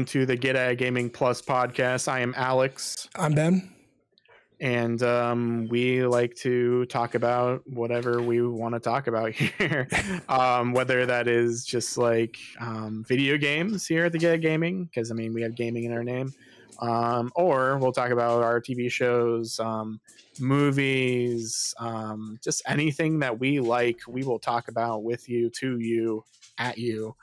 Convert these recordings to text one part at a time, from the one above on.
welcome to the Get a Gaming Plus podcast. I am Alex. I'm Ben. And um, we like to talk about whatever we want to talk about here. um, whether that is just like um, video games here at the Get Gaming, because I mean, we have gaming in our name. Um, or we'll talk about our TV shows, um, movies, um, just anything that we like, we will talk about with you, to you, at you.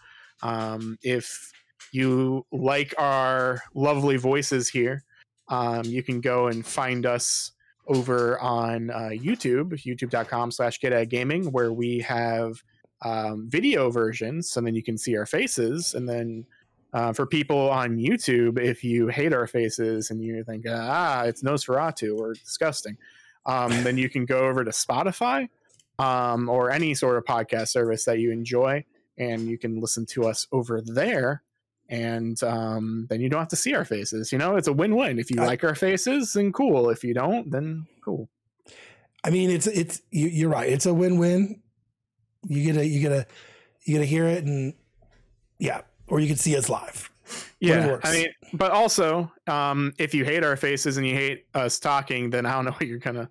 Um, if you like our lovely voices here, um, you can go and find us over on uh, YouTube, youtube.com slash gaming, where we have um, video versions. So then you can see our faces. And then uh, for people on YouTube, if you hate our faces and you think, ah, it's Nosferatu or disgusting, um, then you can go over to Spotify um, or any sort of podcast service that you enjoy and you can listen to us over there and um, then you don't have to see our faces. You know, it's a win-win. If you I, like our faces, then cool. If you don't, then cool. I mean, it's it's you, are right. It's a win-win. You get a you get a you get to hear it, and yeah, or you can see us live. Yeah, I mean, but also, um, if you hate our faces and you hate us talking, then I don't know what you're gonna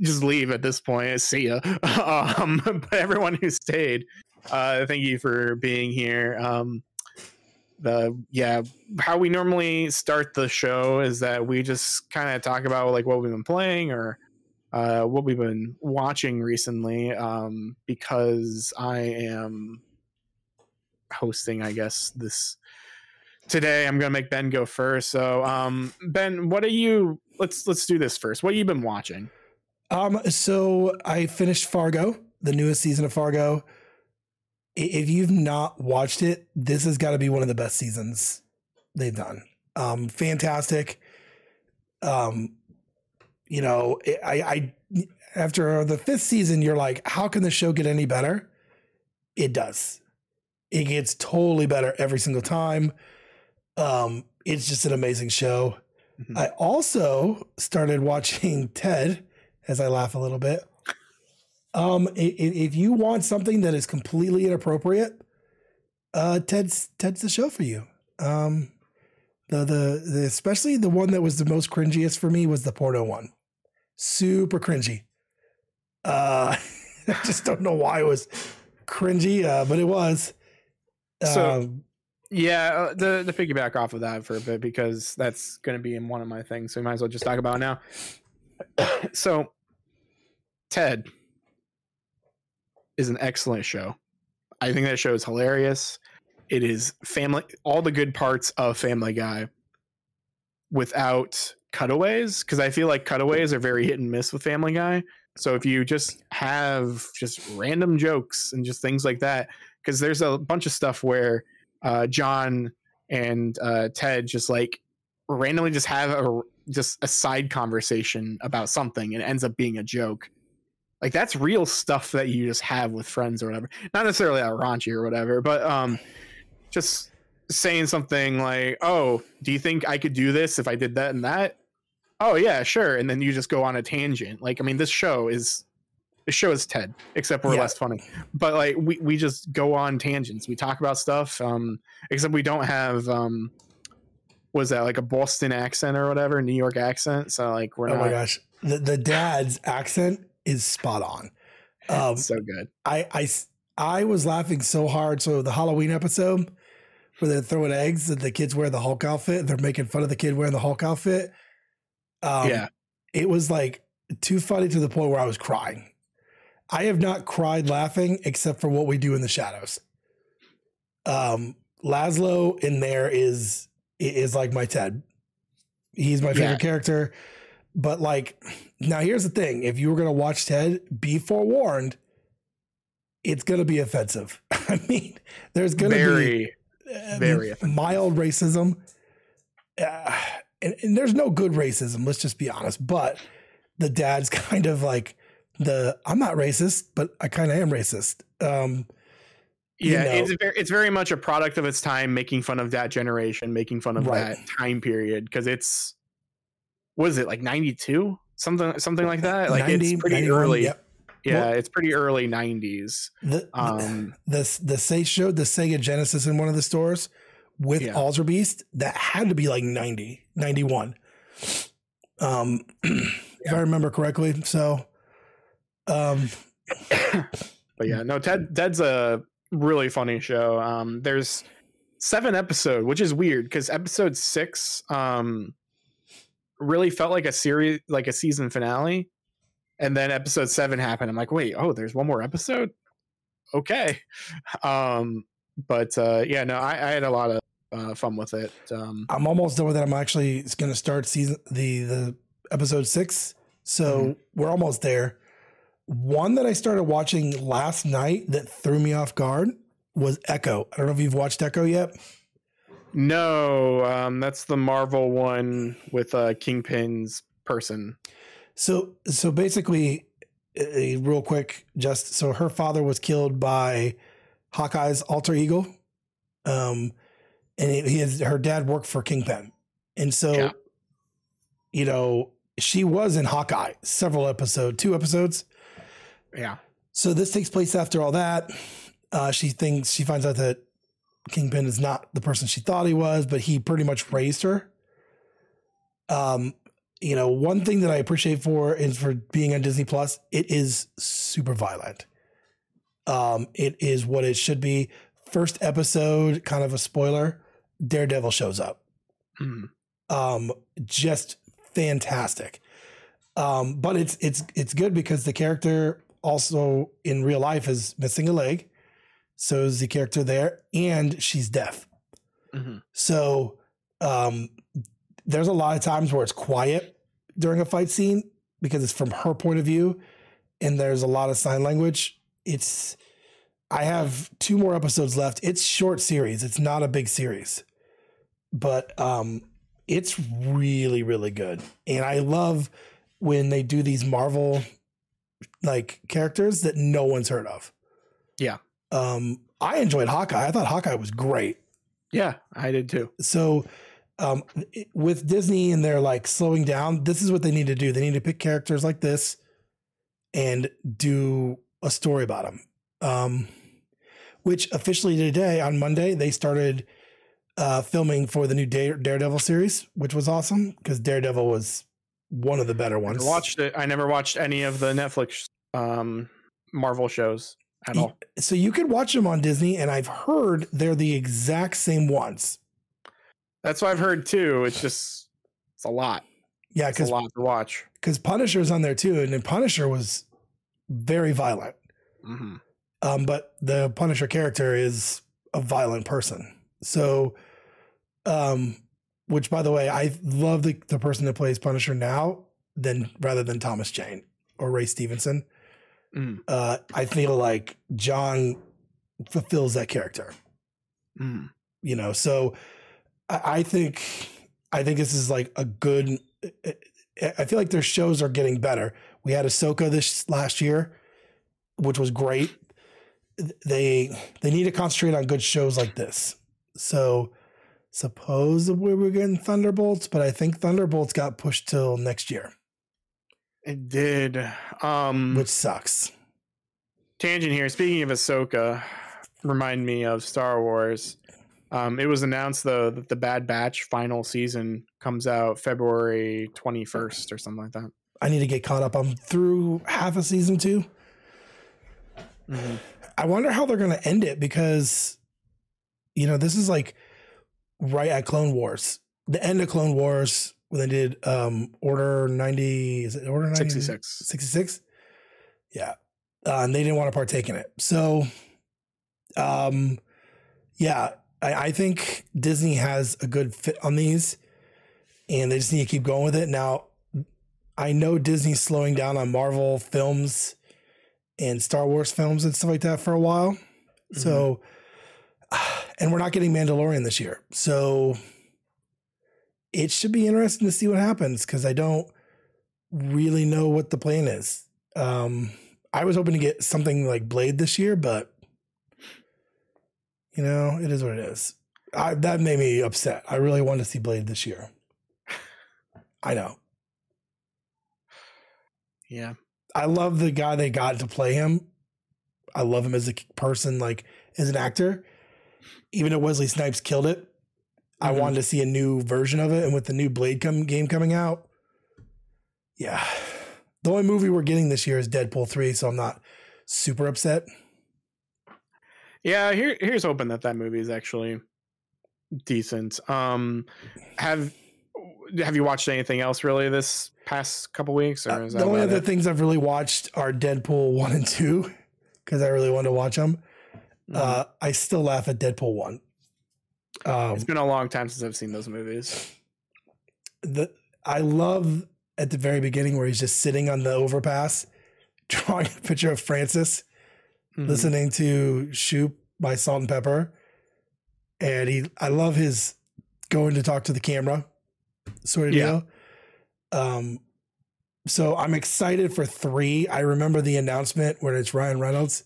just leave at this point. See ya. um, but everyone who stayed, uh, thank you for being here. Um, the yeah, how we normally start the show is that we just kind of talk about like what we've been playing or uh, what we've been watching recently. Um, because I am hosting, I guess this today. I'm gonna make Ben go first. So, um, Ben, what are you? Let's let's do this first. What have you been watching? Um, so I finished Fargo, the newest season of Fargo if you've not watched it, this has got to be one of the best seasons they've done. Um, fantastic. Um, you know, I, I after the fifth season, you're like, how can the show get any better? It does. It gets totally better every single time. Um, it's just an amazing show. Mm-hmm. I also started watching Ted as I laugh a little bit. Um, if, if you want something that is completely inappropriate, uh, Ted's Ted's the show for you. Um, the, the the especially the one that was the most cringiest for me was the porno one. Super cringy. Uh, I just don't know why it was cringy, uh, but it was. So, um, yeah, uh, the the piggyback off of that for a bit because that's going to be in one of my things, so we might as well just talk about it now. so, Ted, is an excellent show. I think that show is hilarious. It is family, all the good parts of Family Guy without cutaways, because I feel like cutaways are very hit and miss with Family Guy. So if you just have just random jokes and just things like that, because there's a bunch of stuff where uh, John and uh, Ted just like randomly just have a just a side conversation about something and it ends up being a joke like that's real stuff that you just have with friends or whatever. Not necessarily that raunchy or whatever, but um, just saying something like, "Oh, do you think I could do this if I did that and that?" Oh yeah, sure. And then you just go on a tangent. Like I mean, this show is this show is Ted, except we're yeah. less funny. But like we we just go on tangents. We talk about stuff. Um, except we don't have um, was that like a Boston accent or whatever, New York accent? So like we're oh not. my gosh, the the dad's accent is spot on. Um, so good. I, I I was laughing so hard. So the Halloween episode where they're throwing eggs and the kids wear the Hulk outfit. They're making fun of the kid wearing the Hulk outfit. Um, yeah, it was like too funny to the point where I was crying. I have not cried laughing except for what we do in the shadows. Um, Laszlo in there is is like my Ted. He's my favorite yeah. character. But like, now here's the thing: if you were gonna watch Ted, be forewarned, it's gonna be offensive. I mean, there's gonna be uh, very mild racism, uh, and, and there's no good racism. Let's just be honest. But the dad's kind of like the I'm not racist, but I kind of am racist. Um, yeah, you know. it's very, it's very much a product of its time, making fun of that generation, making fun of right. that time period because it's was it like 92 something something like that like 90, it's pretty early yep. yeah well, it's pretty early 90s the, um the the they showed the sega genesis in one of the stores with Yeah. Altered Beast, that had to be like 90, 91. Um, if I remember correctly. So, um, But yeah, no, Ted Ted's a really funny show. Um, there's seven episode, which is weird because episode six um really felt like a series, like a season finale, and then episode seven happened. I'm like, wait, oh, there's one more episode. Okay, um, but uh, yeah, no, I, I had a lot of uh, fun with it. Um, I'm almost done with it. I'm actually going to start season the the episode six, so Mhm. we're almost there. One that I started watching last night that threw me off guard was Echo. I don't know if you've watched Echo yet. No, um, that's the Marvel one with uh, Kingpin's person. So so basically, uh, real quick, just so her father was killed by Hawkeye's alter ego, um, and he, he is, her dad worked for Kingpin, and so Yeah. you know she was in Hawkeye several episodes, two episodes. Yeah, So this takes place after all that. Uh, she thinks she finds out that Kingpin is not the person she thought he was, but he pretty much raised her. Um, you know, one thing that I appreciate for is for being on Disney Plus, it is super violent. Um, it is what it should be. First episode, kind of a spoiler. Daredevil shows up Mhm. um just fantastic um but it's it's it's good because the character also in real life is missing a leg so is the character there and she's deaf. Mhm. so um there's a lot of times where it's quiet during a fight scene because it's from her point of view and there's a lot of sign language. It's i have two more episodes left. It's short series. It's not a big series. But um it's really really good. And i love when they do these marvel like characters that no one's heard of. Yeah. Um i enjoyed hawkeye. I thought hawkeye was great. Yeah, I did too. so um with disney and they're like slowing down this is what they need to do. They need to pick characters like this and do a story about them um which officially today on monday they started uh filming for the new Dare- daredevil series which was awesome because daredevil was one of the better ones. never watched it. I never watched any of the Netflix um, Marvel shows at all. so you could watch them on disney and i've heard they're the exact same ones That's what I've heard too. It's just it's a lot. yeah because a lot to watch. because punisher's on there too and then punisher was very violent hmm um, but the Punisher character is a violent person. So, um, which by the way, I love the, the person that plays Punisher now than rather than Thomas Jane or Ray Stevenson. Mm. Uh, I feel like John fulfills that character, Mm. you know. So, I, I think I think this is like a good. I feel like their shows are getting better. We had Ahsoka this last year, which was great. They they need to concentrate on good shows like this. So supposedly we're getting Thunderbolts, but I think Thunderbolts got pushed till next year, It did. Um, which sucks. tangent here. Speaking of Ahsoka, remind me of Star Wars. Um, it was announced though that the Bad Batch final season comes out February twenty first or something like that. I need to get caught up. I'm through half of season two. Mm-hmm. I wonder how they're going to end it because, you know, this is like right at Clone Wars. The end of Clone Wars when they did um Order 90, is it Order 90? Sixty six. 66? Yeah. Uh, and they didn't want to partake in it. So, um, yeah, I, I think Disney has a good fit on these and they just need to keep going with it. Now, I know Disney's slowing down on Marvel films and Star Wars films and stuff like that for a while. So, and we're not getting Mandalorian this year. So it should be interesting to see what happens because I don't really know what the plan is. Um, I was hoping to get something like Blade this year, but you know, it is what it is. I, that made me upset. I really wanted to see Blade this year. I know. Yeah. I love the guy they got to play him. I love him as a person, like as an actor. Even though Wesley Snipes killed it, I Mhm. wanted to see a new version of it, and with the new Blade come, game coming out, yeah. The only movie we're getting this year is Deadpool three, so I'm not super upset. Yeah, here here's hoping that that movie is actually decent. Um, have have you watched anything else really this past couple weeks, or Uh, is the that only other it? things I've really watched are Deadpool one and two because I really wanted to watch them. Mhm. Uh, I still laugh at Deadpool one. Um, it's been a long time since I've seen those movies. the I love at the very beginning where he's just sitting on the overpass, drawing a picture of Francis, Mhm. listening to Shoop by Salt-N-Pepa, and he. I love his going to talk to the camera, sort of Yeah. deal. Um, so I'm excited for three. I remember the announcement where it's Ryan Reynolds,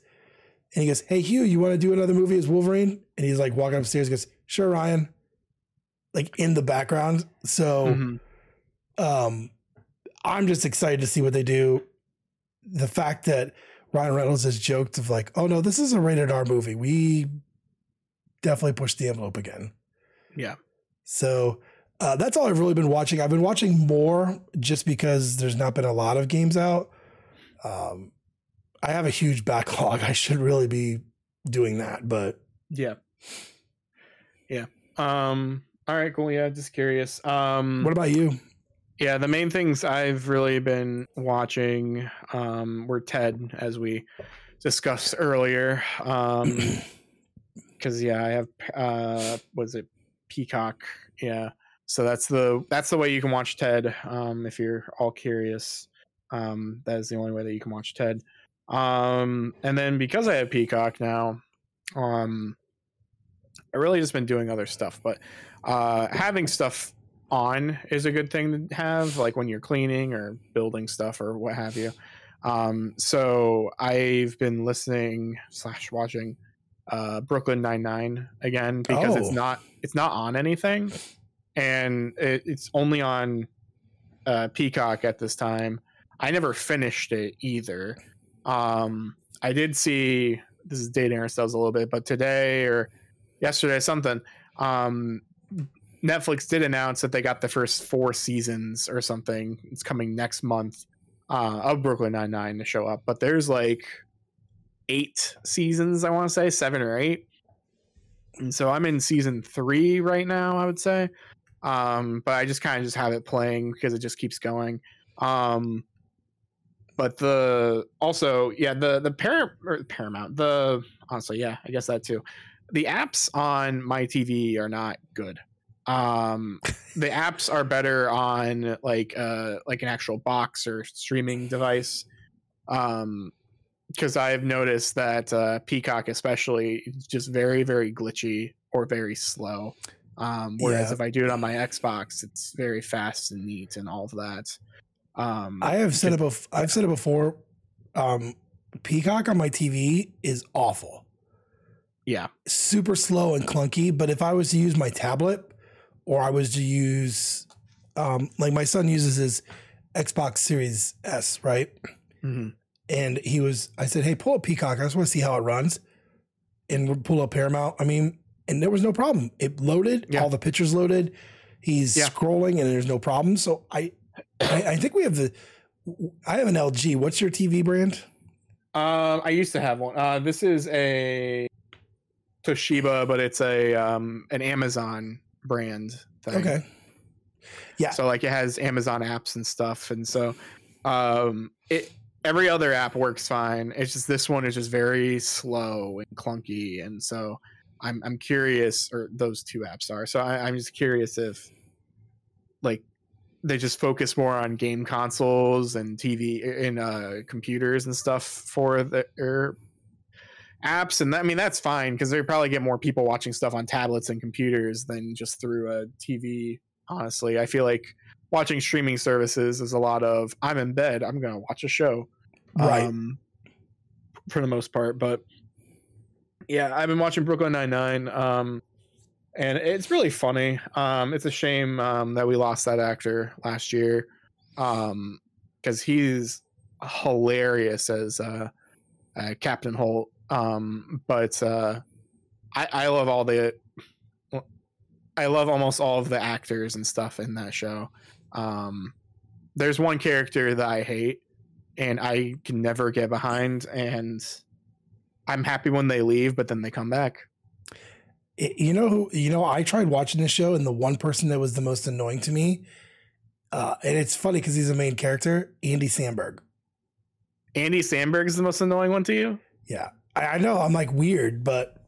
and he goes, "Hey Hugh, you want to do another movie as Wolverine?" And he's like walking upstairs, goes, "Sure, Ryan." Like in the background, so Mhm. um i'm just excited to see what they do the fact that ryan reynolds has joked of like oh no this is a rated r movie we definitely pushed the envelope again Yeah. so uh, that's all i've really been watching i've been watching more just because there's not been a lot of games out um i have a huge backlog i should really be doing that but Yeah. Yeah. Um. All right. Cool. Yeah. Just curious. Um. what about you Yeah, the main things I've really been watching um, were Ted, as we discussed earlier. Um, because yeah, I have uh, was it Peacock? Yeah, so that's the that's the way you can watch Ted. Um, if you're all curious, um, that is the only way that you can watch Ted. Um, and then because I have Peacock now, um, I really just been doing other stuff, but uh, having stuff on is a good thing to have, like when you're cleaning or building stuff or what have you. Um, so I've been listening slash watching uh, Brooklyn Nine Nine again because it's Oh. not it's not on anything, and it, it's only on uh, Peacock at this time. I never finished it either. Um, I did see this is dating ourselves a little bit, but today or yesterday something. Um, Netflix did announce that they got the first four seasons or something. It's coming next month uh, of Brooklyn Nine Nine to show up, but there's like eight seasons. I want to say seven or eight, and so I'm in season three right now. I would say, um, but I just kind of just have it playing because it just keeps going. Um, but the also yeah the the Par- or Paramount the honestly yeah I guess that too. The apps on my TV are not good um the apps are better on like uh like an actual box or streaming device um because i've noticed that uh peacock especially is just very very glitchy or very slow um whereas Yeah. if i do it on my xbox it's very fast and neat and all of that um I have said it. Bef- I've said it before. Um, Peacock on my TV is awful, yeah super slow and clunky. But if I was to use my tablet, or I was to use, um, like my son uses his Xbox Series S, right? Mhm. And he was, I said, "Hey, pull up Peacock. I just want to see how it runs." And we pull up Paramount. I mean, and there was no problem. It loaded. Yeah. All the pictures loaded. He's Yeah. scrolling, and there's no problem. So I, I, I think we have the. I have an LG. What's your TV brand? Um, I used to have one. Uh, this is a Toshiba, but it's a um an Amazon brand thing. Okay. Yeah. So like it has Amazon apps and stuff, and so um it every other app works fine. It's just this one is just very slow and clunky, and so I'm I'm curious, or those two apps are. So I, I'm just curious if like they just focus more on game consoles and TV and uh, computers and stuff for their apps, and that, I mean that's fine because they probably get more people watching stuff on tablets and computers than just through a TV. Honestly, I feel like watching streaming services is a lot of I'm in bed, I'm gonna watch a show, Right. Um, for the most part, but yeah, I've been watching Brooklyn Nine Nine. Um, and it's really funny. Um, it's a shame um, that we lost that actor last year, um, because he's hilarious as uh, uh, Captain Holt. Um, but uh, I, I love all the I love almost all of the actors and stuff in that show. Um, there's one character that I hate, and I can never get behind, and I'm happy when they leave, but then they come back. You know who you know i tried watching this show and the one person that was the most annoying to me uh, and it's funny because he's a main character andy samberg Andy Samberg is the most annoying one to you. yeah I, I know i'm like weird but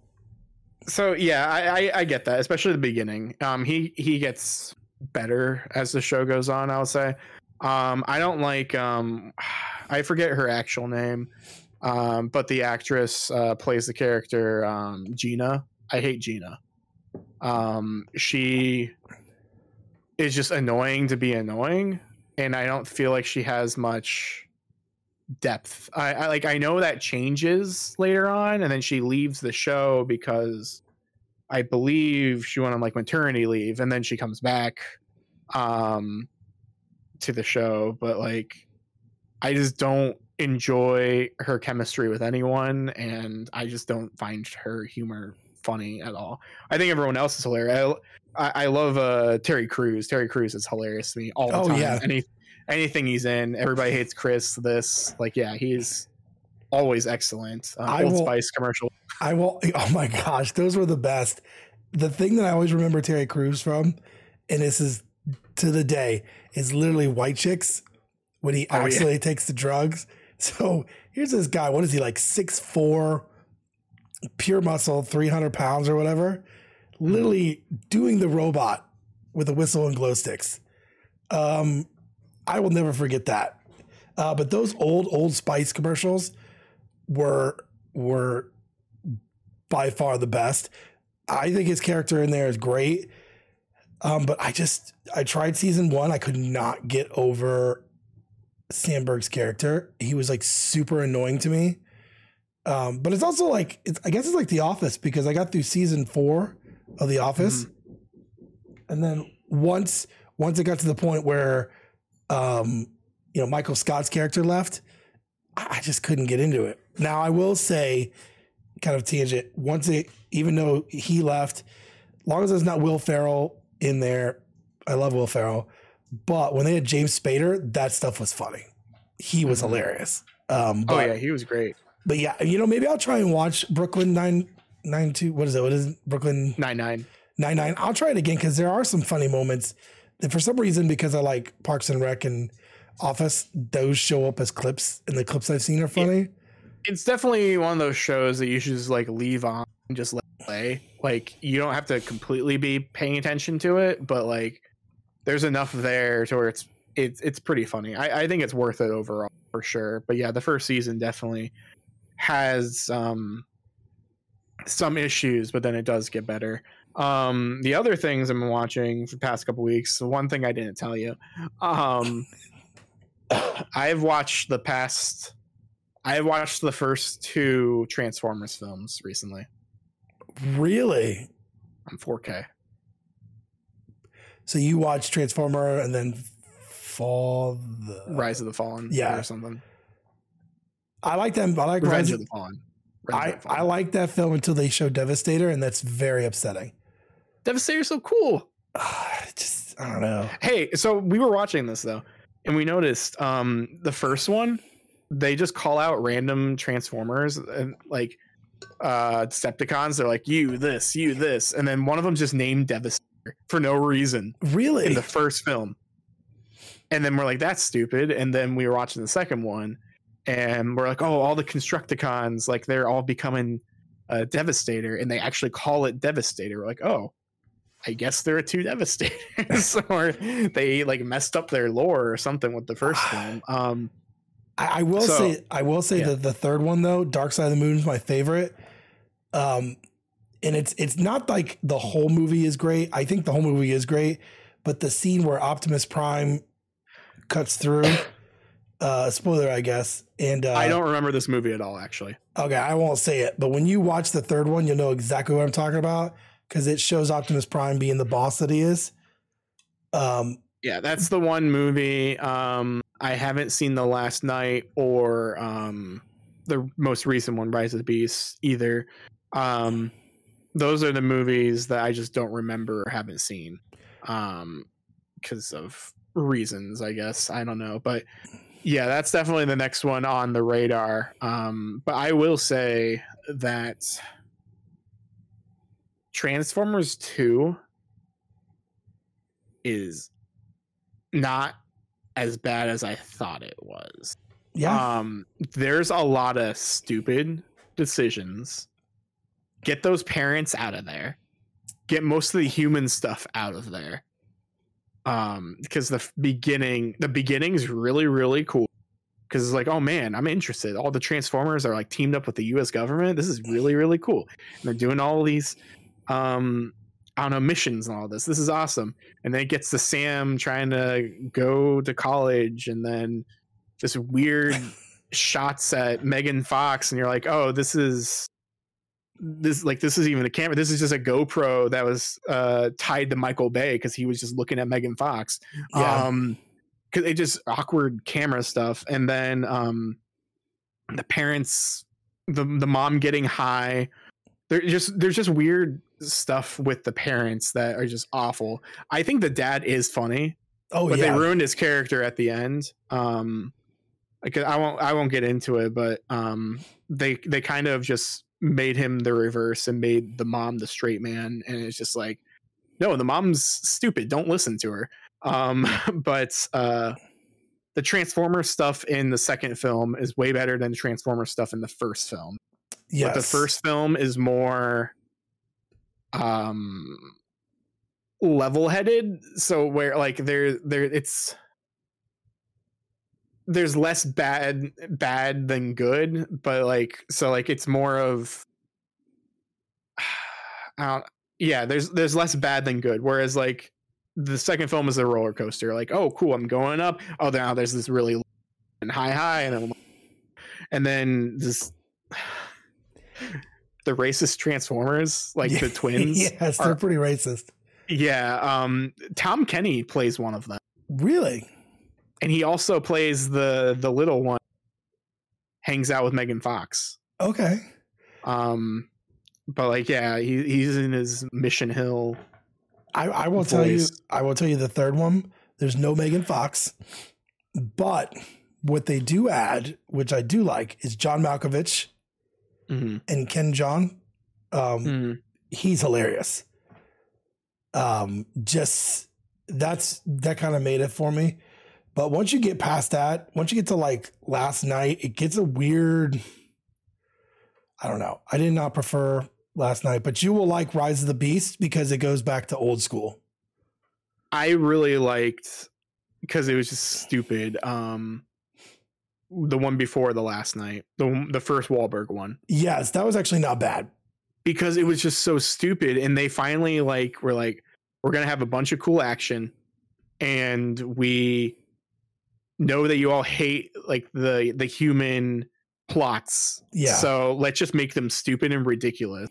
So yeah, I, I I get that, especially the beginning. Um, he he gets better as the show goes on. I'll say. Um, I don't like um, I forget her actual name, um, but the actress uh, plays the character um, Gina. I hate Gina. Um, she is just annoying to be annoying, and I don't feel like she has much depth. I, I like I know that changes later on, and then she leaves the show because I believe she went on like maternity leave, and then she comes back um to the show. But like, I just don't enjoy her chemistry with anyone, and I just don't find her humor funny at all. I think everyone else is hilarious. I, I, I love uh Terry Crews. Terry Crews is hilarious to me all the Oh, time. yeah. Any anything he's in, everybody hates Chris. This like yeah, he's always excellent. Uh, I Old will- Spice commercial. I will. Oh my gosh, those were the best. The thing that I always remember Terry Crews from, and this is to the day, is literally White Chicks when he Oh, yeah. actually takes the drugs. So here's this guy. What is he like? Six four, pure muscle, three hundred pounds or whatever. Literally doing the robot with a whistle and glow sticks. Um, I will never forget that. Uh, but those old Old Spice commercials were were by far the best. I think his character in there is great. Um, but I just I tried season one. I could not get over Samberg's character. He was like super annoying to me. Um, but it's also like it's, I guess it's like The Office because I got through season four of The Office, and then once once it got to the point where, um, you know, Michael Scott's character left, I I just couldn't get into it. Now I will say, kind of tangent. Once it, even though he left, long as there's not Will Ferrell in there, I love Will Ferrell. But when they had James Spader, that stuff was funny. He was Mhm. hilarious. Um, Oh yeah, he was great. but yeah, you know, maybe I'll try and watch Brooklyn nine nine two. What is it? What is it? Brooklyn Nine nine. nine nine? I'll try it again because there are some funny moments. And for some reason, because I like Parks and Rec and Office, those show up as clips, and the clips I've seen are funny. It's definitely one of those shows that you should just like leave on and just let it play. Like you don't have to completely be paying attention to it, but like there's enough there to where it's it's it's pretty funny. I, I think it's worth it overall for sure. But yeah, the first season definitely has um some issues, but then it does get better. Um the other things I've been watching for the past couple weeks, the one thing I didn't tell you. Um I've watched the past I have watched the first two Transformers films recently Really? on 4K. So you watch Transformer and then Fall the Rise of the Fallen, yeah. or something. I like them. I like Revenge Rise of the Fallen. Revenge I, of the Fallen. I like that film until they show Devastator, and that's very upsetting. Devastator's so cool. Just I don't know. Hey, so we were watching this though, and we noticed um the first one, they just call out random Transformers and like uh Decepticons. They're like you this, you this, and then one of them just named Devastator for no reason Really? in the first film. And then we're like, that's stupid. And then we were watching the second one, and we're like, oh, all the Constructicons, like they're all becoming a Devastator, and they actually call it Devastator. We're like, oh, I guess there are two Devastators, or they like messed up their lore or something with the first film. Um, I, I will So- say, I will say yeah. that the third one though, Dark Side of the Moon is my favorite. Um, and it's it's not like the whole movie is great. I think the whole movie is great, but the scene where Optimus Prime cuts through, uh, spoiler, I guess. And uh, I don't remember this movie at all, actually. Okay, I won't say it, but when you watch the third one, you'll know exactly what I'm talking about because it shows Optimus Prime being the boss that he is. Um, Yeah, that's the one movie. Um, I haven't seen The Last Knight or um, the most recent one, Rise of the Beast, either. Um, those are the movies that I just don't remember or haven't seen, um, because of reasons, I guess. I don't know, but yeah, that's definitely the next one on the radar. Um, but I will say that Transformers Two is not as bad as I thought it was. Yeah. Um, there's a lot of stupid decisions. Get those parents out of there. Get most of the human stuff out of there. Um, because the beginning, the beginning is really, really cool. Because it's like, oh man, I'm interested. All the Transformers are like teamed up with the U.S. government. This is really, really cool. And they're doing all these, um, don't know, missions and all this. This is awesome. And then it gets to Sam trying to go to college, and then just weird shots at Megan Fox, and you're like, oh, this is this like this is even a camera. This is just a GoPro that was uh tied to Michael Bay because he was just looking at Megan Fox. Yeah. Um because it just awkward camera stuff. And then um the parents the the mom getting high. There just there's just weird stuff with the parents that are just awful. I think the dad is funny oh but yeah. they ruined his character at the end. Um, like I won't I won't get into it, but um, they they kind of just made him the reverse and made the mom the straight man, and it's just like, no, the mom's stupid. Don't listen to her. Um, but uh, the Transformer stuff in the second film is way better than the Transformer stuff in the first film. yes. But the first film is more um level-headed. So where like there there it's there's less bad bad than good but like so like it's more of I don't, yeah there's there's less bad than good. Whereas like the second film is a roller coaster. Like oh cool i'm going up. Oh now there's this really and high high and then and then this the racist transformers like the twins yes, they're pretty racist. yeah um tom kenny plays one of them Really? and he also plays the the little one hangs out with megan fox Okay. um but like yeah he, he's in his mission hill I, I will tell you. I will tell you the third one. There's no Megan Fox, but what they do add, which I do like, is John Malkovich Mhm. and Ken Jeong. Um, Mhm. he's hilarious. Um, just that's that kind of made it for me. But once you get past that, once you get to like last knight, it gets a weird. I don't know. I did not prefer last knight, but you will like Rise of the Beast because it goes back to old school. i really liked because it was just stupid um the one before the last knight the the first Wahlberg one Yes, that was actually not bad. because it was just so stupid and they finally like were like we're gonna have a bunch of cool action and we know that you all hate like the the human plots Yeah. so let's just make them stupid and ridiculous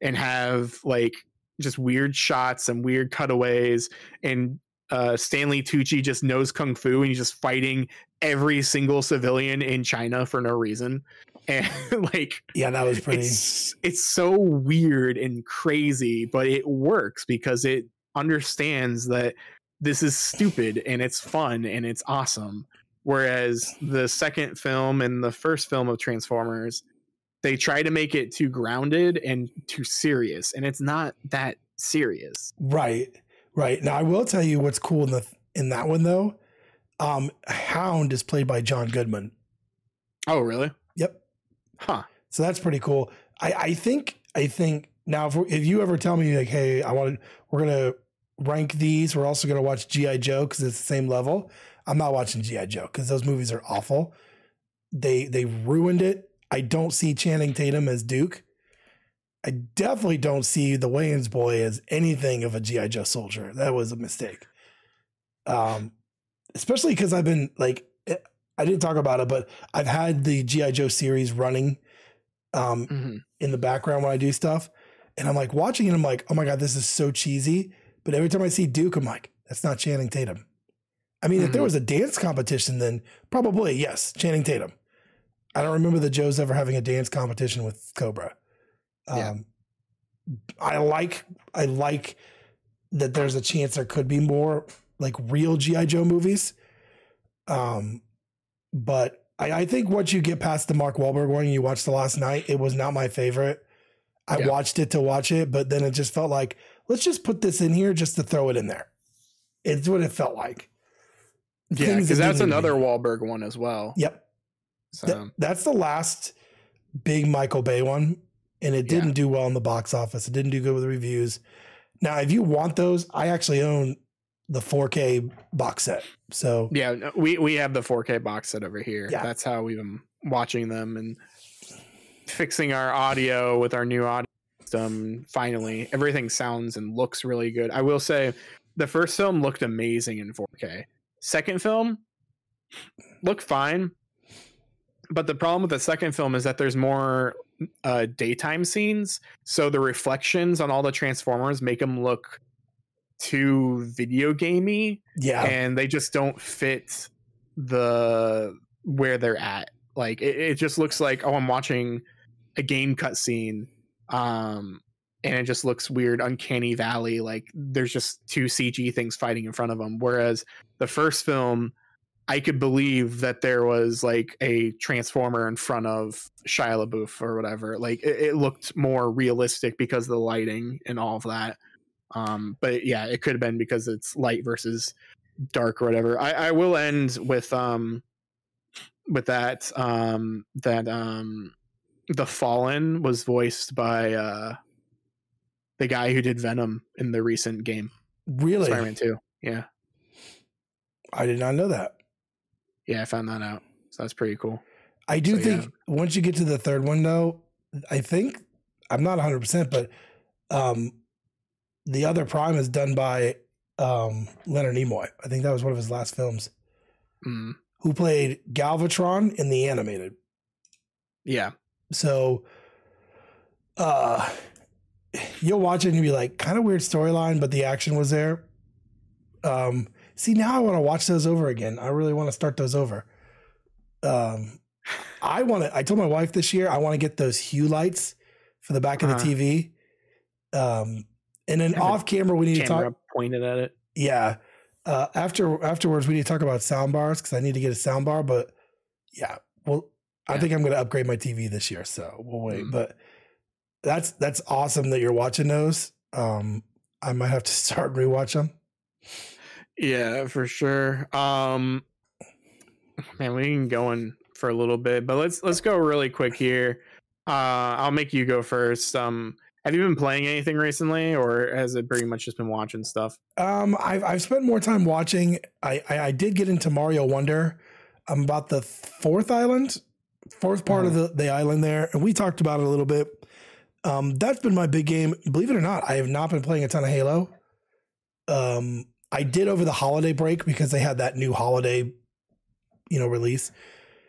and have like just weird shots and weird cutaways and uh stanley tucci just knows kung fu and he's just fighting every single civilian in china for no reason and like Yeah, that was pretty. it's it's so weird and crazy, but it works because it understands that this is stupid and it's fun and it's awesome. Whereas the second film and the first film of Transformers, they try to make it too grounded and too serious, and it's not that serious. Right, right. Now I will tell you what's cool in the in that one though. Um, Hound is played by John Goodman. Oh, really? Yep. Huh. So that's pretty cool. I I think I think now if, if you ever tell me like, hey, I want to, we're gonna rank these. We're also gonna watch GI Joe because it's the same level. I'm not watching GI Joe because those movies are awful. They they ruined it. I don't see Channing Tatum as Duke. I definitely don't see the Wayans boy as anything of a GI Joe soldier. That was a mistake. Um, especially because I've been like, eh, I didn't talk about it, but I've had the GI Joe series running um, Mhm. in the background when I do stuff, and I'm like watching it. I'm like, oh my god, this is so cheesy. But every time I see Duke, I'm like, that's not Channing Tatum. I mean, if there Mhm. was a dance competition, then probably yes, Channing Tatum. I don't remember the Joes ever having a dance competition with Cobra. Um, Yeah. I like I like that there's a chance there could be more like real GI Joe movies. Um, but I, I think once you get past the Mark Wahlberg one, you watched the last knight. It was not my favorite. I Yeah. watched it to watch it, but then it just felt like let's just put this in here just to throw it in there. It's what it felt like. Yeah, because that that's didn't need to another be. Wahlberg one as well. Yep. So Th- that's the last big Michael Bay one, and it didn't do well in the box office. It didn't do good with the reviews. Now, if you want those, I actually own the 4K box set. So yeah, we we have the 4K box set over here. Yeah. That's how we've been watching them and fixing our audio with our new audio system. Finally, everything sounds and looks really good. I will say, the first film looked amazing in 4K. Second film looked fine, but the problem with the second film is that there's more uh, daytime scenes, so the reflections on all the transformers make them look too video gamey yeah, and they just don't fit the where they're at. Like it, it just looks like oh, I'm watching a game cutscene, um, and it just looks weird, uncanny valley. Like there's just two CG things fighting in front of them. Whereas the first film, I could believe that there was like a transformer in front of Shia LaBeouf or whatever. Like it, it looked more realistic because of the lighting and all of that. Um, but yeah, it could have been because it's light versus dark or whatever. I, I will end with um with that um that um the Fallen was voiced by uh the guy who did Venom in the recent game really, Spider-Man 2. Yeah. I did not know that. Yeah, I found that out. So that's pretty cool. I do So, think yeah. once you get to the third one, though, I think I'm not 100, percent but um, the other Prime is done by um, Leonard Nimoy. I think that was one of his last films. Mm, Who played Galvatron in the animated? yeah. So, uh, you'll watch it and you'll be like, kind of weird storyline, but the action was there. Um, see, now I want to watch those over again. I really want to start those over. Um, I want to. I told my wife this year I want to get those hue lights for the back of Uh-huh. the TV. Um, and then off camera we need to talk. pointed at it. Yeah. Uh, after afterwards, we need to talk about sound bars because I need to get a sound bar. But yeah, well, I think I'm going to upgrade my TV this year, so we'll wait. Mm. But that's that's awesome that you're watching those. Um, I might have to start rewatch them. Yeah, for sure. Um man, we can go in for a little bit, but let's let's go really quick here. Uh I'll make you go first. Um have you been playing anything recently or has it pretty much just been watching stuff? Um, I've I've spent more time watching. I I, I did get into Mario Wonder. I'm about the fourth island, fourth part of the the island there, and we talked about it a little bit. Um, that's been my big game. Believe it or not, I have not been playing a ton of Halo. Um, I did over the holiday break because they had that new holiday, you know, release.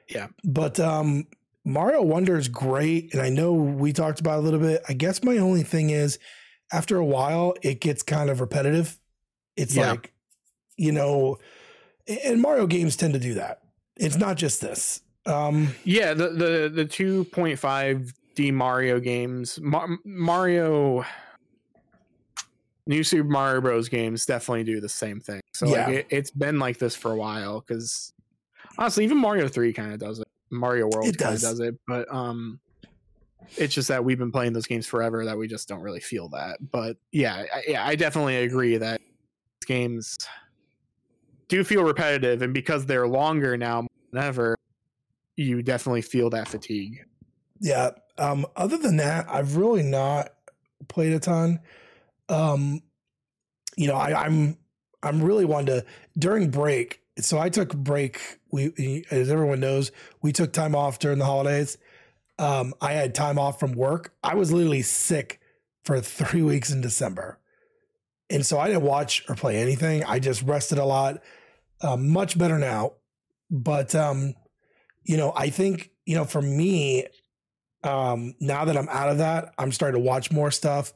Yeah. But um, Mario Wonder is great, and I know we talked about it a little bit. I guess my only thing is, after a while, it gets kind of repetitive. It's Yeah. like, you know, and Mario games tend to do that. It's not just this. Um, Yeah, the the the 2.5D Mario games, Mar- Mario New Super Mario Bros games definitely do the same thing. So Yeah. like it, it's been like this for a while cuz honestly even Mario 3 kind of does. Mario World It does. does it, but um it's just that we've been playing those games forever that we just don't really feel that. But yeah, I, yeah, I definitely agree that games do feel repetitive and because they're longer now than ever you definitely feel that fatigue. Yeah. Um, other than that, I've really not played a ton. Um, you know, I, I'm I'm really wanting to during break. So I took break. We, as everyone knows, we took time off during the holidays. Um, I had time off from work. I was literally sick for three weeks in December, and so I didn't watch or play anything. I just rested a lot. Um, much better now, but um, you know, I think you know, for me, um, now that I'm out of that, I'm starting to watch more stuff.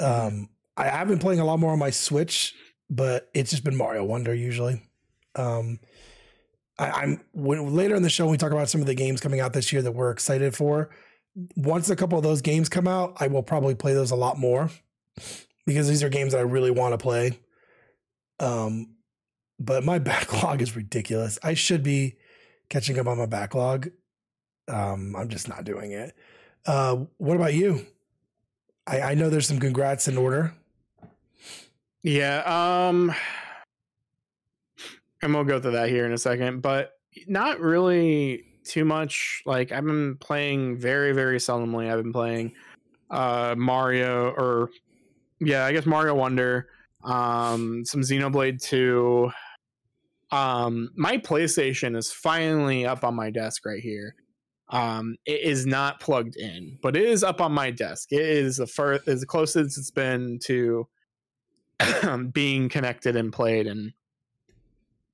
Um, I have been playing a lot more on my Switch, but it's just been Mario Wonder usually. Um, I, I'm when, later in the show we talk about some of the games coming out this year that we're excited for. once a couple of those games come out, I will probably play those a lot more because these are games that I really want to play. Um, but my backlog is ridiculous. I should be catching up on my backlog. Um, I'm just not doing it. Uh, what about you? I, I know there's some congrats in order. Yeah. Um, and we'll go through that here in a second, but not really too much. Like I've been playing very, very seldomly. I've been playing uh Mario or yeah, I guess Mario Wonder, um, some Xenoblade 2. Um, my PlayStation is finally up on my desk right here. Um, it is not plugged in, but it is up on my desk. It is the first, is the closest it's been to being connected and played in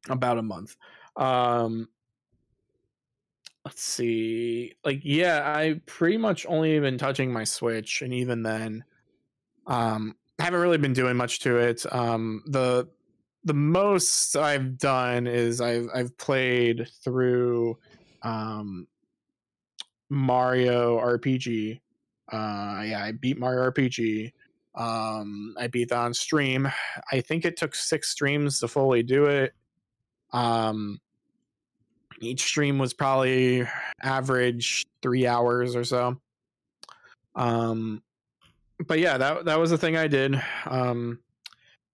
about a month. Um, let's see. Like, yeah, I pretty much only been touching my Switch, and even then, um, haven't really been doing much to it. Um, the the most I've done is I've I've played through um, Mario RPG. Uh, yeah, I beat Mario RPG. Um, I beat that on stream. I think it took six streams to fully do it. Um, each stream was probably average three hours or so. Um, but yeah, that that was the thing I did. Um,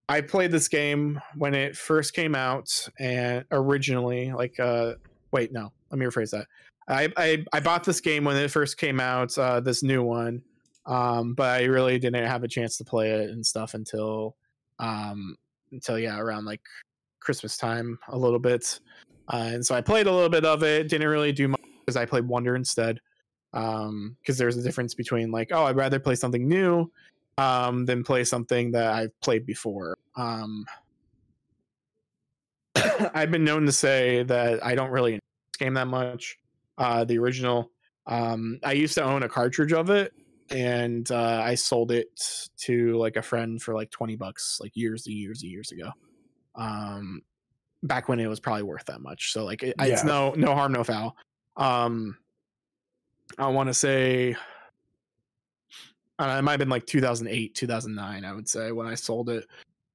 I played this game when it first came out, and originally, like, uh, wait, no, let me rephrase that. I, I, I bought this game when it first came out, uh, this new one, um, but I really didn't have a chance to play it and stuff until, um, until yeah, around like Christmas time a little bit, uh, and so I played a little bit of it. Didn't really do much because I played Wonder instead um because there's a difference between like oh i'd rather play something new um than play something that i've played before. Um i've been known to say that i don't really game that much uh the original. Um i used to own a cartridge of it and uh i sold it to like a friend for like 20 bucks like years and years and years ago um back when it was probably worth that much so like it, yeah. it's no no harm no foul um I want to say uh, it might have been like 2008, 2009. I would say when I sold it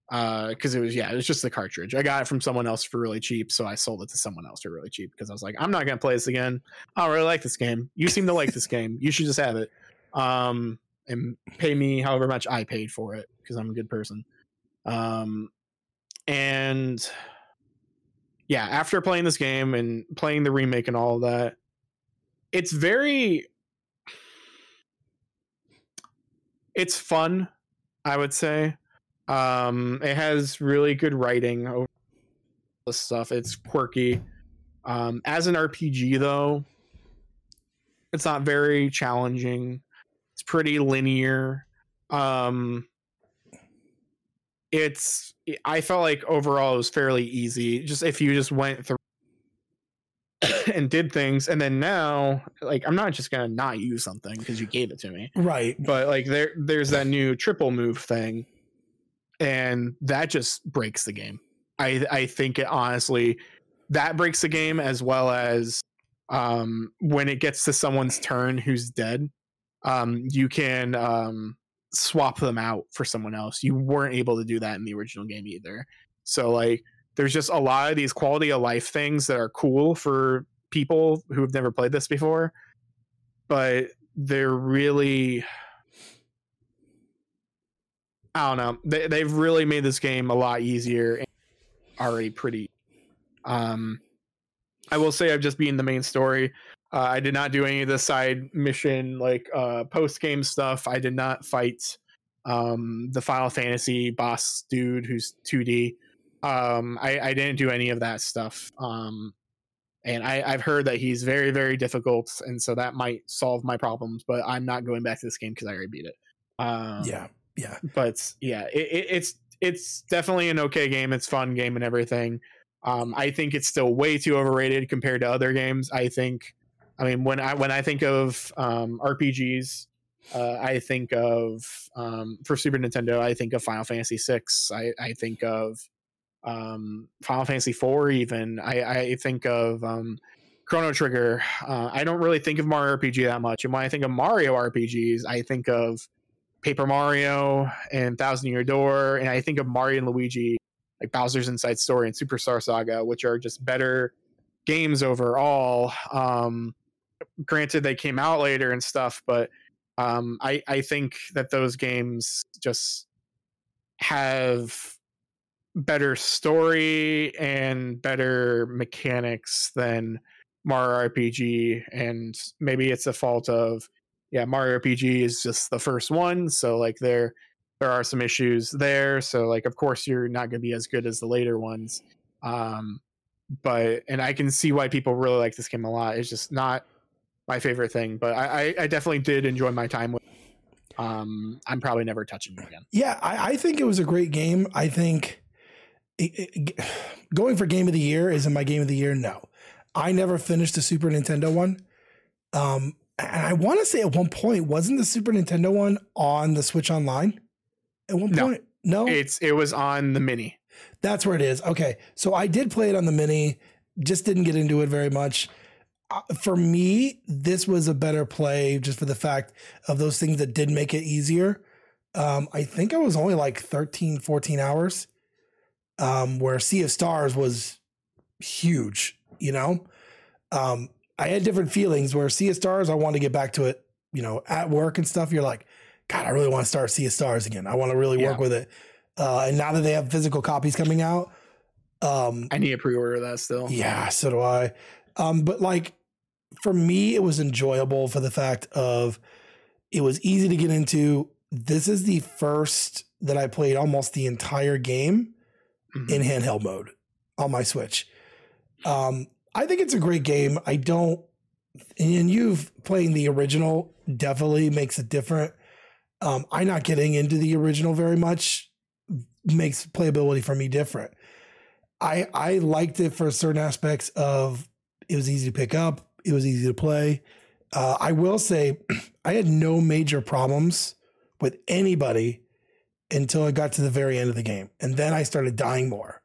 Uh because uh, it was yeah, it was just the cartridge. I got it from someone else for really cheap, so I sold it to someone else for really cheap because I was like, I'm not gonna play this again. I don't really like this game. You seem to like this game. You should just have it, um, and pay me however much I paid for it because I'm a good person. Um, and yeah, after playing this game and playing the remake and all that, it's very it's fun i would say. Um it has really good writing over stuff. It's quirky. Um as an rpg though it's not very challenging. It's pretty linear. Um it's i felt like overall it was fairly easy just if you just went through and did things and then now like i'm not just gonna not use something because you gave it to me. Right. But like there there's that new triple move thing and that just breaks the game. I i think it honestly that breaks the game as well as um when it gets to someone's turn who's dead um you can um swap them out for someone else you weren't able to do that in the original game either so like there's just a lot of these quality of life things that are cool for people who have never played this before, but they're really I don't know. They they've really made this game a lot easier and already pretty um I will say I've just been the main story. Uh, I did not do any of the side mission like uh post game stuff. I did not fight um the Final Fantasy boss dude who's 2D. Um, I, I didn't do any of that stuff. Um, and I, I've heard that he's very, very difficult, and so that might solve my problems. But I'm not going back to this game because I already beat it. Um, yeah, yeah. But yeah, it, it, it's it's definitely an okay game. It's fun game and everything. Um, I think it's still way too overrated compared to other games. I think, I mean, when I when I think of um, RPGs, uh, I think of um, for Super Nintendo, I think of Final Fantasy VI. I, I think of um, Final Fantasy IV. Even I, I think of um, Chrono Trigger. Uh, I don't really think of Mario RPG that much, and when I think of Mario RPGs, I think of Paper Mario and Thousand Year Door, and I think of Mario and Luigi, like Bowser's Inside Story and Superstar Saga, which are just better games overall. Um, granted, they came out later and stuff, but um, I I think that those games just have better story and better mechanics than Mario RPG, and maybe it's a fault of yeah, Mario RPG is just the first one, so like there there are some issues there. So like of course you're not going to be as good as the later ones. Um, but and I can see why people really like this game a lot. It's just not my favorite thing, but I, I, definitely did enjoy my time with. Um, I'm probably never touching it again. Yeah, I, I think it was a great game. I think it, it, going for game of the year is in my game of the year. No, I never finished the Super Nintendo one. Um, and I want to say at one point wasn't the Super Nintendo one on the Switch Online? At one No. point, no, It's it was on the mini. that's where it is. Okay, so I did play it on the mini, just didn't get into it very much. Uh, for me, this was a better play just for the fact of those things that did make it easier. Um, I think I was only like 13, 14 hours, um, where Sea of Stars was huge, you know? Um, I had different feelings where Sea of Stars, I wanted to get back to it, you know, at work and stuff. You're like, God, I really want to start Sea of Stars again. I want to really work with it. Uh, and now that they have physical copies coming out, um, I need to pre-order of that still. yeah, so do I. Um, but like for me, it was enjoyable for the fact of it was easy to get into. This is the first that I played almost the entire game Mhm. in handheld mode on my Switch. Um, I think it's a great game. I don't, and you've playing the original definitely makes it different. Um, I'm not getting into the original very much, makes playability for me different. I I liked it for certain aspects of it was easy to pick up, it was easy to play. Uh, I will say I had no major problems with anybody until I got to the very end of the game, and then I started dying more.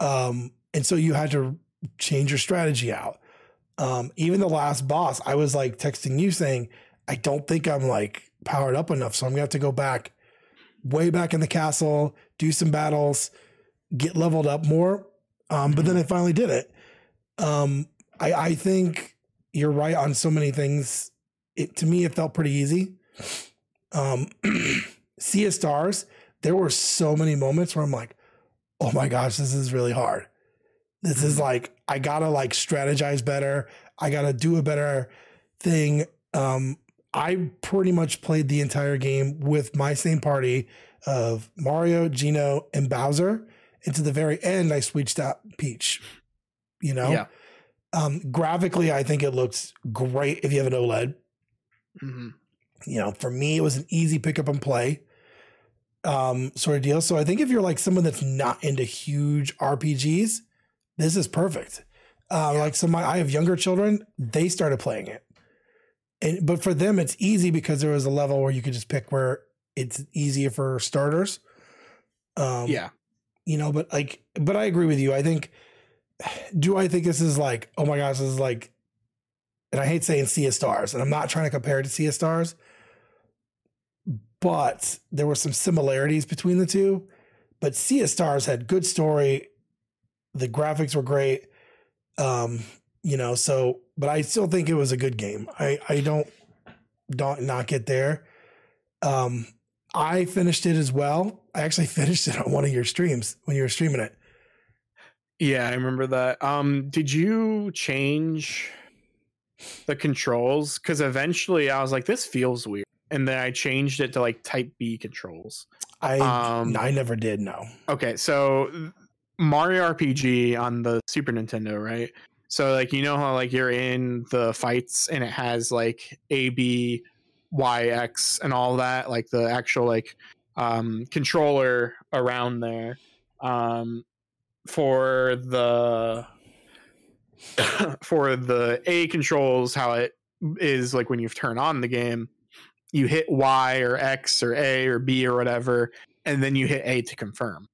Um, and so you had to change your strategy out. Um, even the last boss, I was like texting you saying, I don't think I'm like powered up enough, so I'm gonna have to go back, way back in the castle, do some battles, get leveled up more. Um, but then I finally did it. Um, I, I think you're right on so many things. It to me, it felt pretty easy. Um, Sea of Stars, there were so many moments where I'm like, oh my gosh, this is really hard. This is like, I gotta like strategize better. I gotta do a better thing. Um, I pretty much played the entire game with my same party of Mario, Geno, and Bowser. And to the very end, I switched out Peach. You know, Yeah. um, graphically, I think it looks great if you have an OLED. Mhm. You know, for me, it was an easy pick up and play um, sort of deal. So I think if you're like someone that's not into huge RPGs, this is perfect. Uh, Like so, my I have younger children; they started playing it, and but for them, it's easy because there was a level where you could just pick where it's easier for starters. Um, yeah. you know, but like, but I agree with you. I think, do I think this is like, oh my gosh, this is like, and I hate saying Sea of Stars, and I'm not trying to compare it to Sea of Stars, but there were some similarities between the two. But Sea of Stars had good story, the graphics were great, um, you know. So, but I still think it was a good game. I I don't don't not get there. Um, I finished it as well. I actually finished it on one of your streams when you were streaming it. Yeah, I remember that. Um, did you change the controls? Because eventually I was like, this feels weird. And then I changed it to like type B controls. I Um, I never did. No. Okay, so Mario RPG on the Super Nintendo, right? So like you know how like you're in the fights and it has like A B Y X and all that, like the actual like um controller around there. Um for the for the A controls, how it is like when you turn on the game, you hit Y or X or A or B or whatever, and then you hit A to confirm,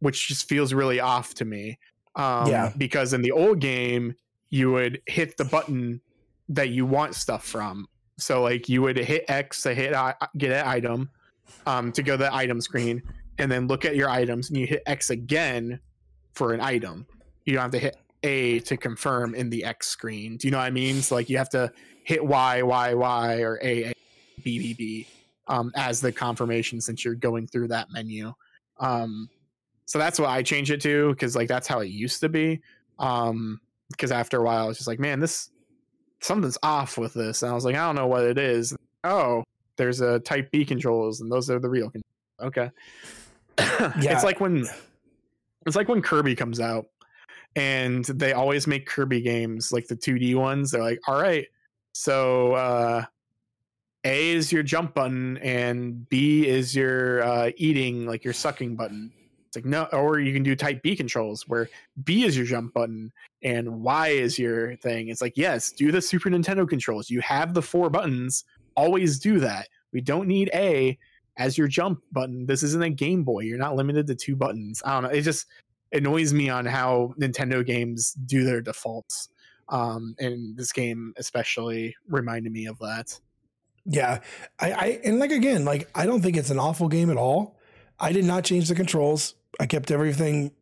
which just feels really off to me. Um, Yeah. Because in the old game, you would hit the button that you want stuff from. So like you would hit X to hit I, get an item, um, to go to the item screen, and then look at your items, and you hit X again for an item. You don't have to hit A to confirm in the X screen. Do you know what I mean? So like you have to hit Y Y Y or A A B B B um, as the confirmation since you're going through that menu. Um, so that's what I changed it to because like that's how it used to be. Um, because after a while, I was just like, man, this something's off with this, and I was like, I don't know what it is. Oh, there's a Type B controls, and those are the real controls. Okay, yeah. it's like when it's like when Kirby comes out, and they always make Kirby games like the 2D ones. They're like, all right, so uh, A is your jump button, and B is your uh, eating, like your sucking button it's like no, or you can do type B controls where B is your jump button and Y is your thing. It's like yes, do the Super Nintendo controls. You have the four buttons. Always do that. We don't need A as your jump button. This isn't a Game Boy. You're not limited to two buttons. I don't know. It just annoys me on how Nintendo games do their defaults. Um, and this game especially reminded me of that. Yeah, I, I and like again, like I don't think it's an awful game at all. I did not change the controls. I kept everything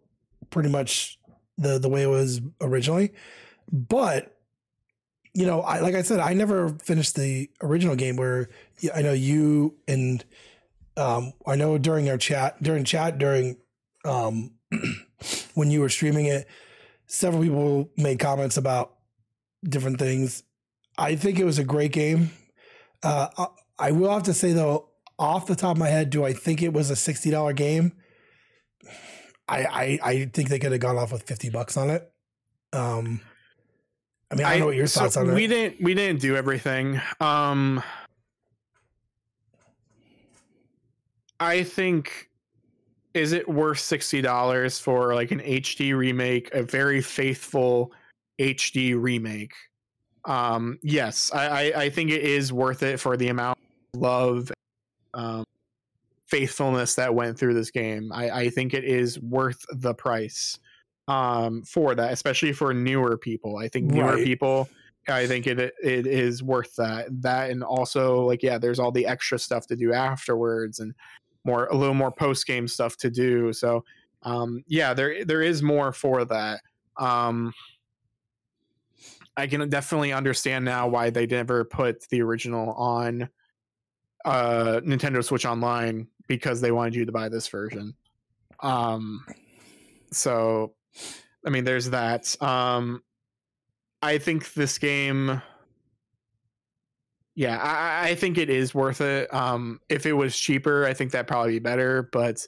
pretty much the the way it was originally. But you know, I like I said, I never finished the original game where I know you and um, I know during our chat during chat during um, when you were streaming it, several people made comments about different things. I think it was a great game. Uh, I will have to say though, off the top of my head, do I think it was a sixty dollar game? I, I, I think they could have gone off with fifty bucks on it. Um, I mean, I don't know what your thoughts so on it. We didn't we didn't do everything. Um, I think is it worth sixty dollars for like an HD remake, a very faithful HD remake? Um, yes, I, I, I think it is worth it for the amount of love um, faithfulness that went through this game. I, I think it is worth the price um, for that, especially for newer people. I think newer right. people, I think it it is worth that. That and also like yeah, there's all the extra stuff to do afterwards and more a little more post game stuff to do. So um, yeah, there there is more for that. Um, I can definitely understand now why they never put the original on uh, Nintendo Switch Online because they wanted you to buy this version. Um, so, I mean, there's that. Um, I think this game, yeah, I, I think it is worth it. Um, if it was cheaper, I think that'd probably be better. But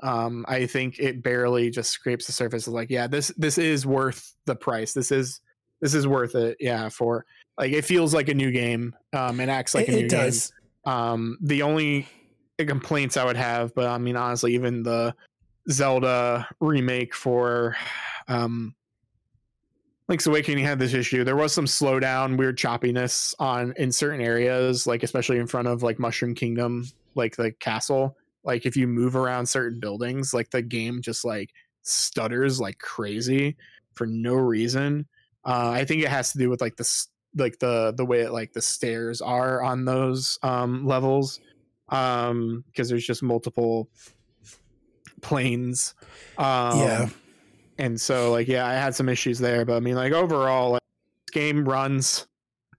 um, I think it barely just scrapes the surface of like, yeah, this this is worth the price. This is this is worth it. Yeah, for like it feels like a new game. Um, it acts like it, a new it does. game. Um, the only complaints I would have, but I mean, honestly, even the Zelda remake for um, Link's Awakening had this issue. There was some slowdown, weird choppiness on in certain areas, like especially in front of like Mushroom Kingdom, like the castle. Like if you move around certain buildings, like the game just like stutters like crazy for no reason. Uh, I think it has to do with like the like the the way it, like the stairs are on those um levels um because there's just multiple planes um yeah and so like yeah i had some issues there but i mean like overall like, this game runs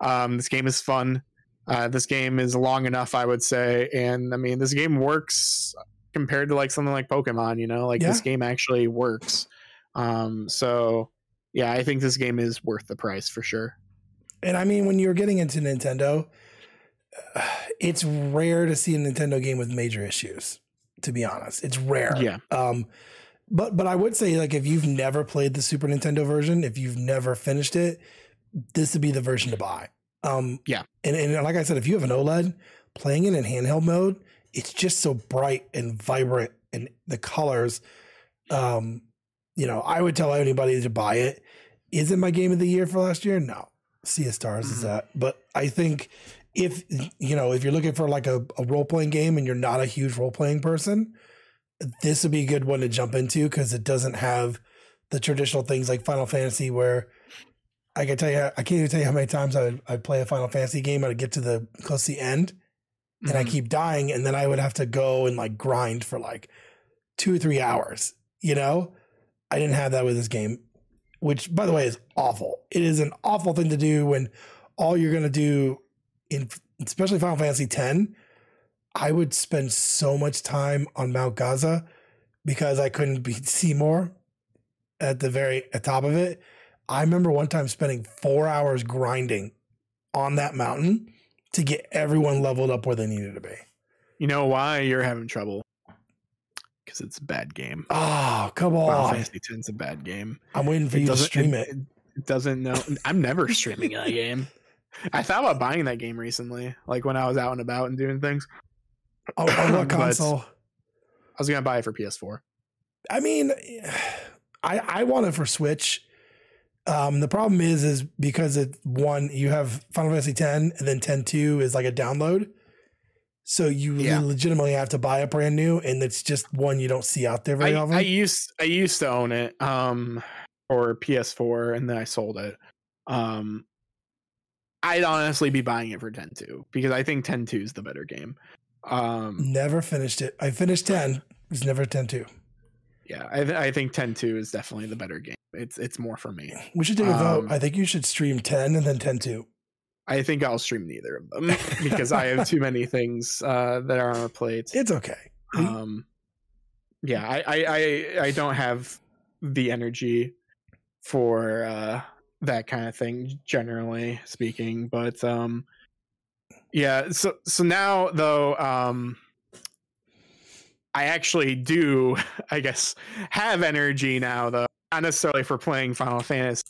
um this game is fun uh this game is long enough i would say and i mean this game works compared to like something like pokemon you know like yeah. this game actually works um so yeah i think this game is worth the price for sure and I mean, when you're getting into Nintendo, it's rare to see a Nintendo game with major issues. To be honest, it's rare. Yeah. Um, but but I would say like if you've never played the Super Nintendo version, if you've never finished it, this would be the version to buy. Um, yeah. And and like I said, if you have an OLED, playing it in handheld mode, it's just so bright and vibrant, and the colors. Um, you know, I would tell anybody to buy it. Is it my game of the year for last year? No. Sea of Stars mm-hmm. is that. But I think if you know if you're looking for like a, a role playing game and you're not a huge role playing person, this would be a good one to jump into because it doesn't have the traditional things like Final Fantasy where I can tell you, I can't even tell you how many times I would I'd play a Final Fantasy game. I'd get to the close to the end, and I Mhm. keep dying, and then I would have to go and like grind for like two or three hours. You know, I didn't have that with this game, which by the way is awful. It is an awful thing to do when all you're gonna do in especially Final Fantasy X. I would spend so much time on Mount Gagazet because I couldn't beat Seymour at the very at top of it. I remember one time spending four hours grinding on that mountain to get everyone leveled up where they needed to be. You know why you're having trouble? Because it's a bad game. Oh, come Final on. Fantasy X is a bad game. I'm waiting for you to stream it. It doesn't know. I'm never streaming that game. I thought about buying that game recently, like when I was out and about and doing things. On what console? I was gonna buy it for PS4. I mean, I I want it for Switch. Um, the problem is, is because it one you have Final Fantasy X and then 10-2 is like a download, so you Yeah. legitimately have to buy it brand new, and it's just one you don't see out there very I, often. I used I used to own it um for PS4 and then I sold it. Um I'd honestly be buying it for 10-2 because I think 10-2 is the better game. Um never finished it. I finished ten. It's never 10-2. yeah, I, th- I think 10-2 is definitely the better game. It's it's more for me. We should take a vote. Um, I think you should stream 10 and then 10-2. I think I'll stream neither of them because I have too many things uh, that are on our plate. It's okay. Um, yeah, I, I, I, I don't have the energy for uh, that kind of thing, generally speaking. But um, yeah, so so now though, um, I actually do, I guess, have energy now though, not necessarily for playing Final Fantasy,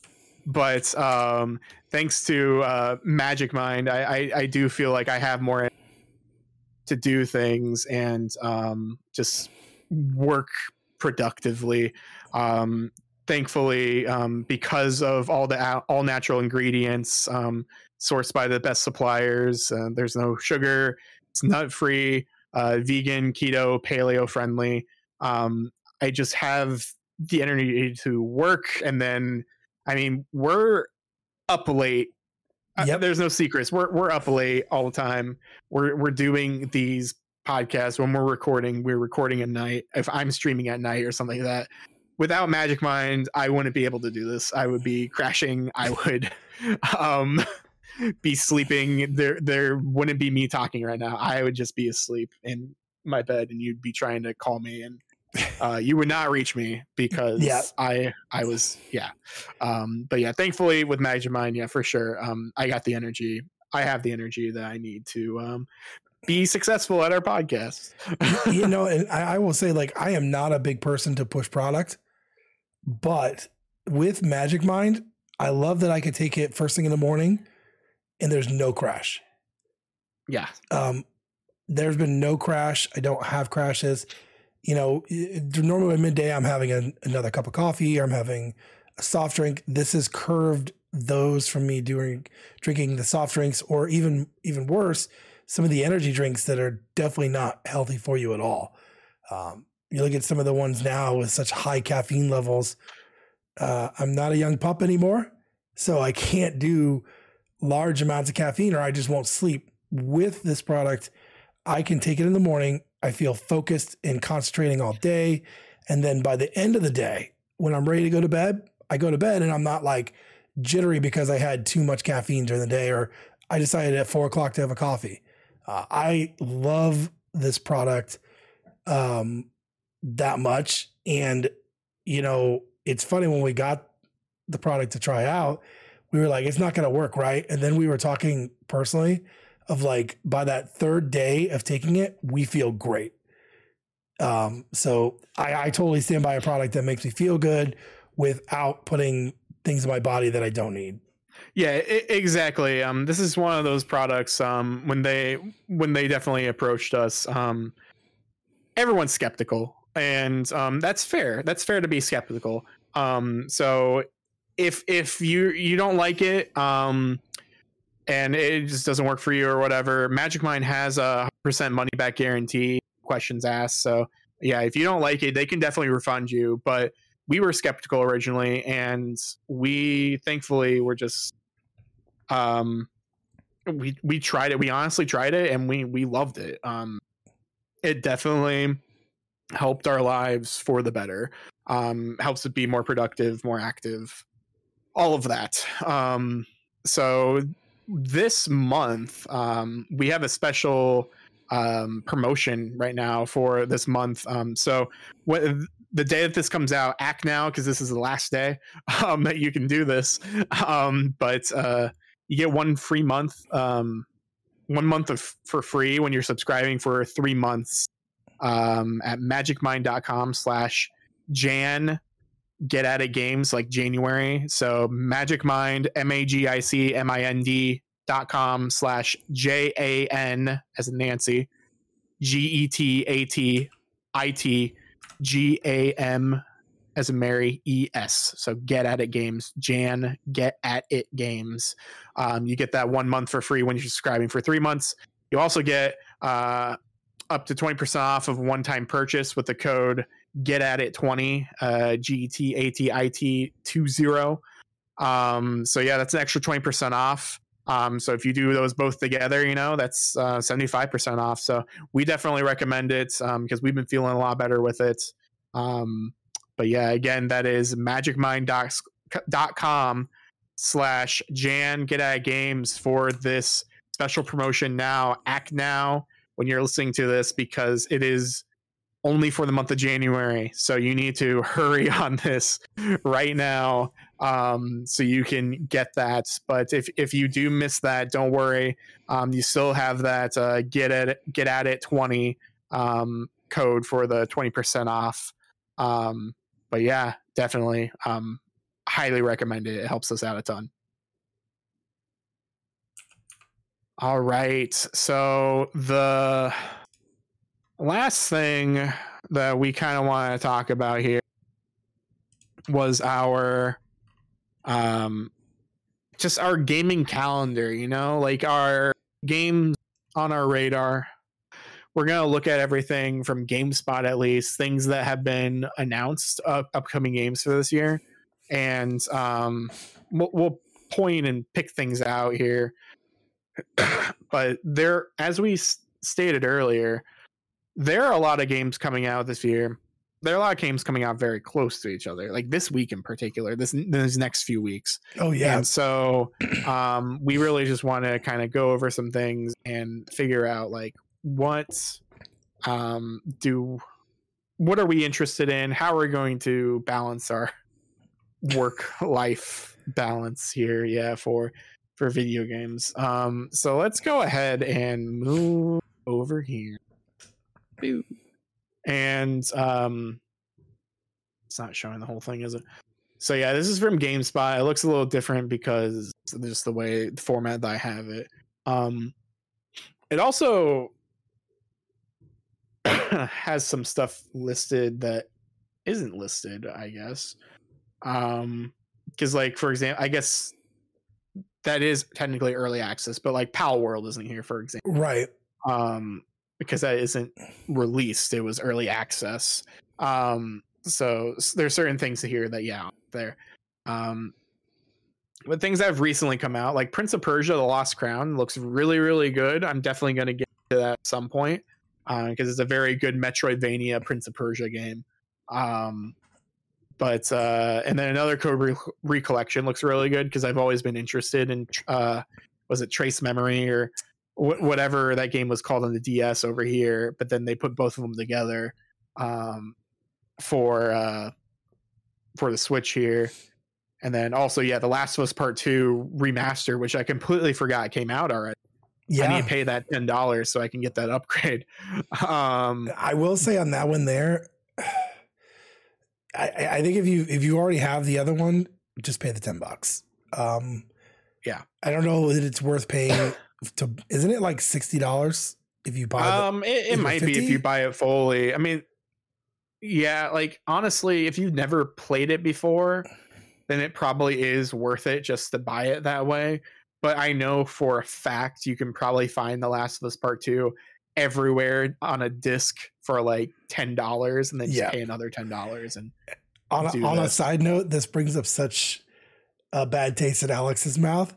but um, thanks to uh, Magic Mind, I, I I do feel like I have more to do things and um, just work productively. Um, thankfully, um, because of all the all natural ingredients um, sourced by the best suppliers, uh, there's no sugar. It's nut free, uh, vegan, keto, paleo friendly. Um, I just have the energy to work, and then I mean we're up late. Uh, there's no secrets. We're we're up late all the time. We're we're doing these podcasts when we're recording. We're recording at night. If I'm streaming at night or something like that, without Magic Mind, I wouldn't be able to do this. I would be crashing. I would um, be sleeping. There there wouldn't be me talking right now. I would just be asleep in my bed, and you'd be trying to call me and. Uh, you would not reach me because Yeah. I I was yeah, um, but yeah, thankfully with Magic Mind, yeah, for sure, um, I got the energy. I have the energy that I need to um, be successful at our podcast. you know, and I, I will say, like, I am not a big person to push product, but with Magic Mind, I love that I could take it first thing in the morning and there's no crash. yeah, Um, there's been no crash. I don't have crashes. You know, normally at midday, I'm having an another cup of coffee or I'm having a soft drink. This has curved those from me doing drinking the soft drinks or even even worse, some of the energy drinks that are definitely not healthy for you at all. Um, you look at some of the ones now with such high caffeine levels. Uh, I'm not a young pup anymore, so I can't do large amounts of caffeine or I just won't sleep. With this product, I can take it in the morning. I feel focused and concentrating all day. And then by the end of the day, when I'm ready to go to bed, I go to bed and I'm not like jittery because I had too much caffeine during the day or I decided at four o'clock to have a coffee. Uh, I love this product um, that much. And, you know, it's funny when we got the product to try out, we were like, it's not going to work, right? And then we were talking personally of like by that third day of taking it, we feel great. Um, so I, I totally stand by a product that makes me feel good without putting things in my body that I don't need. yeah, exactly. Um, this is one of those products. Um, when they when they definitely approached us, um, everyone's skeptical, and um, that's fair. That's fair to be skeptical. Um, so if if you you don't like it, um, and it just doesn't work for you or whatever, Magic Mind has a percent money back guarantee. Questions asked. So yeah, if you don't like it, they can definitely refund you. But we were skeptical originally, and we thankfully were just um we we tried it. We honestly tried it, and we we loved it. Um, it definitely helped our lives for the better. Um, helps it be more productive, more active, all of that. Um, so this month, um, we have a special um, promotion right now for this month. Um, so what the day that this comes out, act now because this is the last day um, that you can do this. Um, but uh, you get one free month, um, one month of for free when you're subscribing for three months um, at magicmind.com slash Jan get at it games like January. So Magic Mind, M A G I C M I N D dot com slash J A N as in Nancy, G E T A T I T G A M as a Mary E S. So get at it games, Jan get at it games. Um, you get that one month for free when you're subscribing for three months. You also get uh, up to 20% off of one time purchase with the code get at it 20 uh g-t-a-t-i-t 20 um so yeah that's an extra 20% off. Um so if you do those both together you know that's uh 75% off. So we definitely recommend it um because we've been feeling a lot better with it. Um but yeah again that is magicmind.com slash jan. Get at games for this special promotion now. Act now when you're listening to this because it is only for the month of January. So you need to hurry on this right now um, so you can get that. But if, if you do miss that, don't worry. Um, you still have that uh, get at get at it twenty um, code for the twenty percent off. Um, but yeah, definitely um, highly recommend it. It helps us out a ton. All right. So the last thing that we kind of want to talk about here was our um just our gaming calendar, you know, like our games on our radar. We're going to look at everything from GameSpot at least, things that have been announced uh, upcoming games for this year and um we'll, we'll point and pick things out here. but there as we stated earlier, there are a lot of games coming out this year. There are a lot of games coming out very close to each other, like this week in particular, this these next few weeks. Oh yeah. And so um, we really just want to kind of go over some things and figure out like what um, do what are we interested in? How are we going to balance our work life balance here? Yeah, for for video games. Um, so let's go ahead and move over here. Boo. And um, it's not showing the whole thing, is it? So yeah, this is from GameSpot. It looks a little different because just the way the format that I have it. Um, it also has some stuff listed that isn't listed, I guess. Um, because like for example, I guess that is technically early access, but like Palworld isn't here, for example. Right. Um, because that isn't released; it was early access. Um, so there's certain things here that yeah, there. Um, but things that have recently come out, like Prince of Persia: The Lost Crown, looks really, really good. I'm definitely going to get to that at some point because uh, it's a very good Metroidvania Prince of Persia game. Um, but uh, and then another code re- recollection looks really good because I've always been interested in uh, was it Trace Memory or wh- whatever that game was called on the DS over here. But then they put both of them together um, for uh, for the Switch here. And then also, yeah, The Last of Us Part Two remaster, which I completely forgot came out already. Yeah. I need to pay that ten dollars so I can get that upgrade. Um, I will say on that one there, I, I think if you if you already have the other one, just pay the ten bucks. Um, yeah, I don't know that it's worth paying. To isn't it like sixty dollars if you buy? It? Um, it, it might 50? be if you buy it fully. I mean, yeah, like honestly, if you've never played it before, then it probably is worth it just to buy it that way. But I know for a fact you can probably find The Last of Us Part Two everywhere on a disc for like ten dollars, and then just yeah. pay another ten dollars. And on a, on a side note, this brings up such a bad taste in Alex's mouth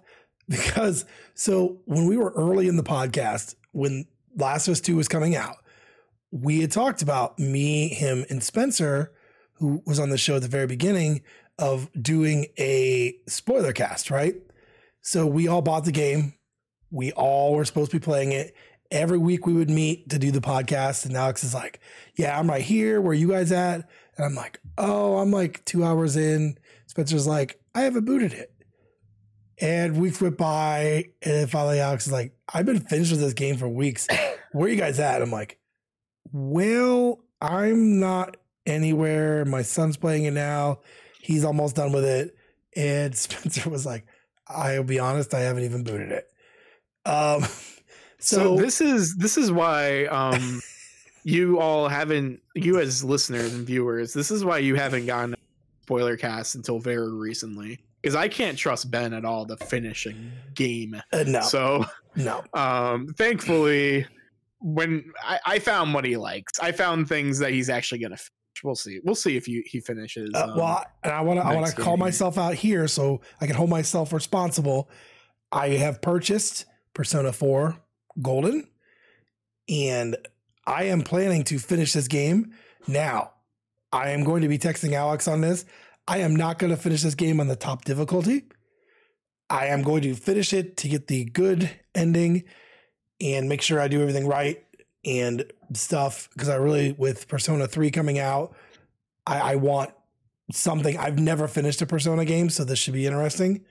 because so when we were early in the podcast, when Last of Us 2 was coming out, we had talked about me, him, and Spencer, who was on the show at the very beginning, of doing a spoiler cast, right? So we all bought the game. We all were supposed to be playing it. Every week we would meet to do the podcast. And Alex is like, Yeah, I'm right here. Where you guys at? And I'm like, Oh, I'm like two hours in. Spencer's like, I haven't booted it. And weeks went by, and then finally Alex is like, I've been finished with this game for weeks. Where are you guys at? I'm like, Well, I'm not anywhere. My son's playing it now. He's almost done with it. And Spencer was like, I'll be honest, I haven't even booted it. Um, So, so, this is this is why um you all haven't you as listeners and viewers, this is why you haven't gotten a spoiler cast until very recently. Because I can't trust Ben at all to finish a game. uh, no, So no. um thankfully when I, I found what he likes, I found things that he's actually gonna finish. We'll see. We'll see if you he finishes. Uh, um, well, and I want to I want to call myself out here so I can hold myself responsible. I have purchased Persona 4 Golden and I am planning to finish this game. Now, I am going to be texting Alex on this. I am not going to finish this game on the top difficulty. I am going to finish it to get the good ending and make sure I do everything right and stuff because I really with Persona 3 coming out, I, I want something. I've never finished a Persona game, so this should be interesting.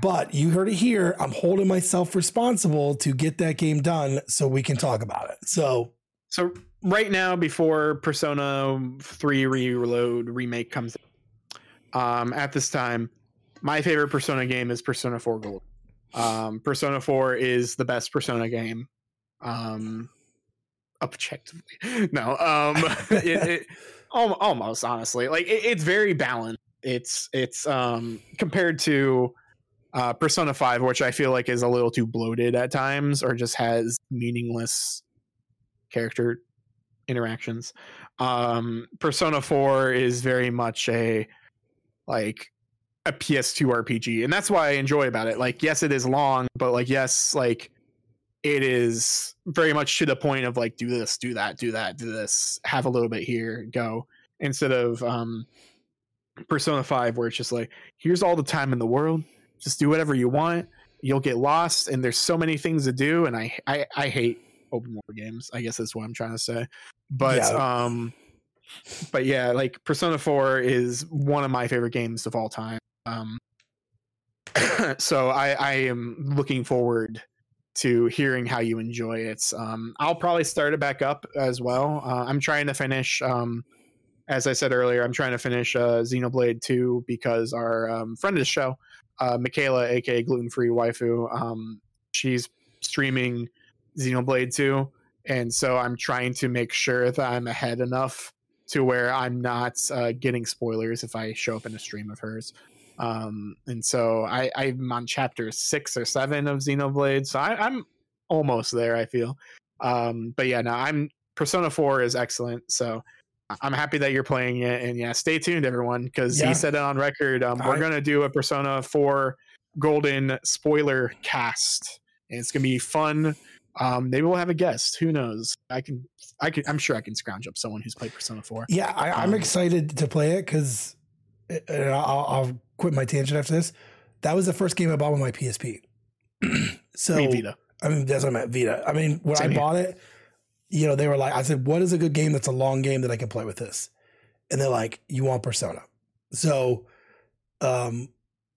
But you heard it here. I'm holding myself responsible to get that game done so we can talk about it. So So right now, before Persona 3 Reload remake comes, um, at this time, my favorite Persona game is Persona 4 Gold. Um, Persona 4 is the best Persona game, um, objectively. No, um, it, it almost honestly, like it, it's very balanced. It's it's um compared to uh, Persona 5, which I feel like is a little too bloated at times, or just has meaningless character interactions. Um, Persona 4 is very much a like a PS2 RPG, and that's why I enjoy about it. Like, yes, it is long, but like, yes, like it is very much to the point of like, do this, do that, do that, do this, have a little bit here, go, instead of um, Persona 5, where it's just like, here's all the time in the world, just do whatever you want. You'll get lost, and there's so many things to do, and I I, I hate open world games. I guess that's what I'm trying to say. But Yeah. um but yeah, like Persona 4 is one of my favorite games of all time. Um so I I am looking forward to hearing how you enjoy it. Um I'll probably start it back up as well. Uh, I'm trying to finish um as I said earlier, I'm trying to finish uh, Xenoblade 2 because our um, friend of the show, uh, Michaela, aka Gluten Free Waifu, um, she's streaming Xenoblade 2, and so I'm trying to make sure that I'm ahead enough to where I'm not uh, getting spoilers if I show up in a stream of hers. Um, and so I, I'm on chapter six or seven of Xenoblade, so I, I'm almost there. I feel, um, but yeah, no, I'm Persona 4 is excellent. So I'm happy that you're playing it, and yeah, stay tuned, everyone, because Yeah. he said it on record. Um, we're gonna do a Persona 4 Golden spoiler cast, and it's gonna be fun. Um, maybe we'll have a guest. Who knows? I can, I can, I'm sure I can scrounge up someone who's played Persona 4. yeah, I, I'm Um, excited to play it because I'll, I'll quit my tangent after this. That was the first game I bought with my PSP. so Me Vita. I mean, that's what I meant, Vita. I mean, when Same I here. bought it, you know, they were like, I said, what is a good game that's a long game that I can play with this? And they're like, you want Persona. So um,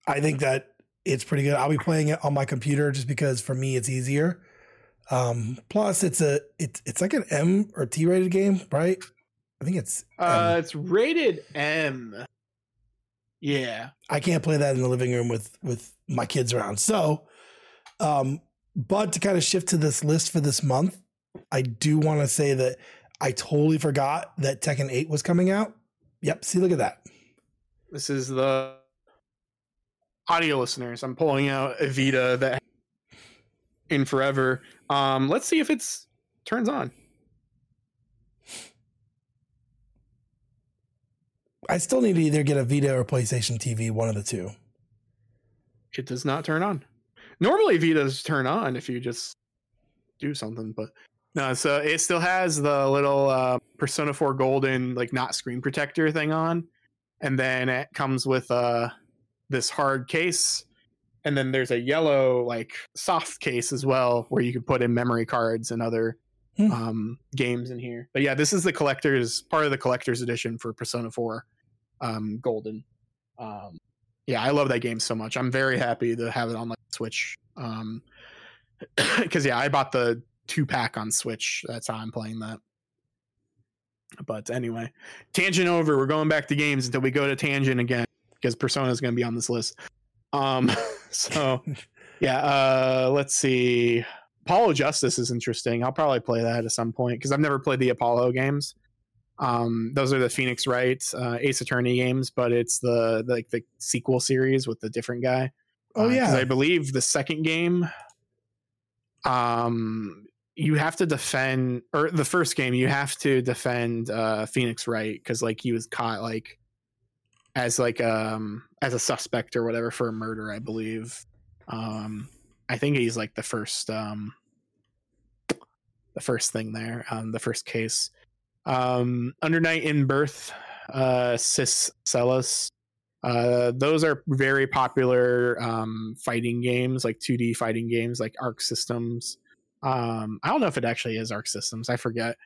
I think that it's pretty good. I'll be playing it on my computer just because for me it's easier. Um, plus it's a it's it's like an M or T rated game, right? I think it's Uh, it's rated M. Yeah. I can't play that in the living room with with my kids around. So, um, but to kind of shift to this list for this month, I do want to say that I totally forgot that Tekken 8 was coming out. Yep, see, look at that. This is the audio listeners. I'm pulling out a Vita that in forever. Um, let's see if it's turns on. I still need to either get a Vita or PlayStation TV, one of the two. It does not turn on. Normally, Vitas turn on if you just do something, but no. So it still has the little uh, Persona 4 Golden like not screen protector thing on, and then it comes with uh, this hard case, and then there's a yellow like soft case as well where you can put in memory cards and other Hmm. um, games in here. But yeah, this is the collector's part of the collector's edition for Persona 4 um, Golden. Um, yeah, I love that game so much. I'm very happy to have it on my Switch. Um, because yeah, I bought the two pack on Switch. That's how I'm playing that. But anyway, tangent over. We're going back to games until we go to tangent again because Persona is going to be on this list. Um, so yeah, uh, let's see. Apollo Justice is interesting. I'll probably play that at some point because I've never played the Apollo games. Um, those are the Phoenix Wright uh, Ace Attorney games, but it's the, the like the sequel series with the different guy. Oh Uh, yeah, I believe the second game, um, you have to defend, or the first game you have to defend uh, Phoenix Wright because like he was caught like as like um as a suspect or whatever for a murder, I believe. Um, I think he's like the first um the first thing there, um, the first case. Um, Under Night in Birth, uh, Cis Celis. Uh, those are very popular um, fighting games, like 2D fighting games, like Arc Systems. Um, I don't know if it actually is Arc Systems. I forget,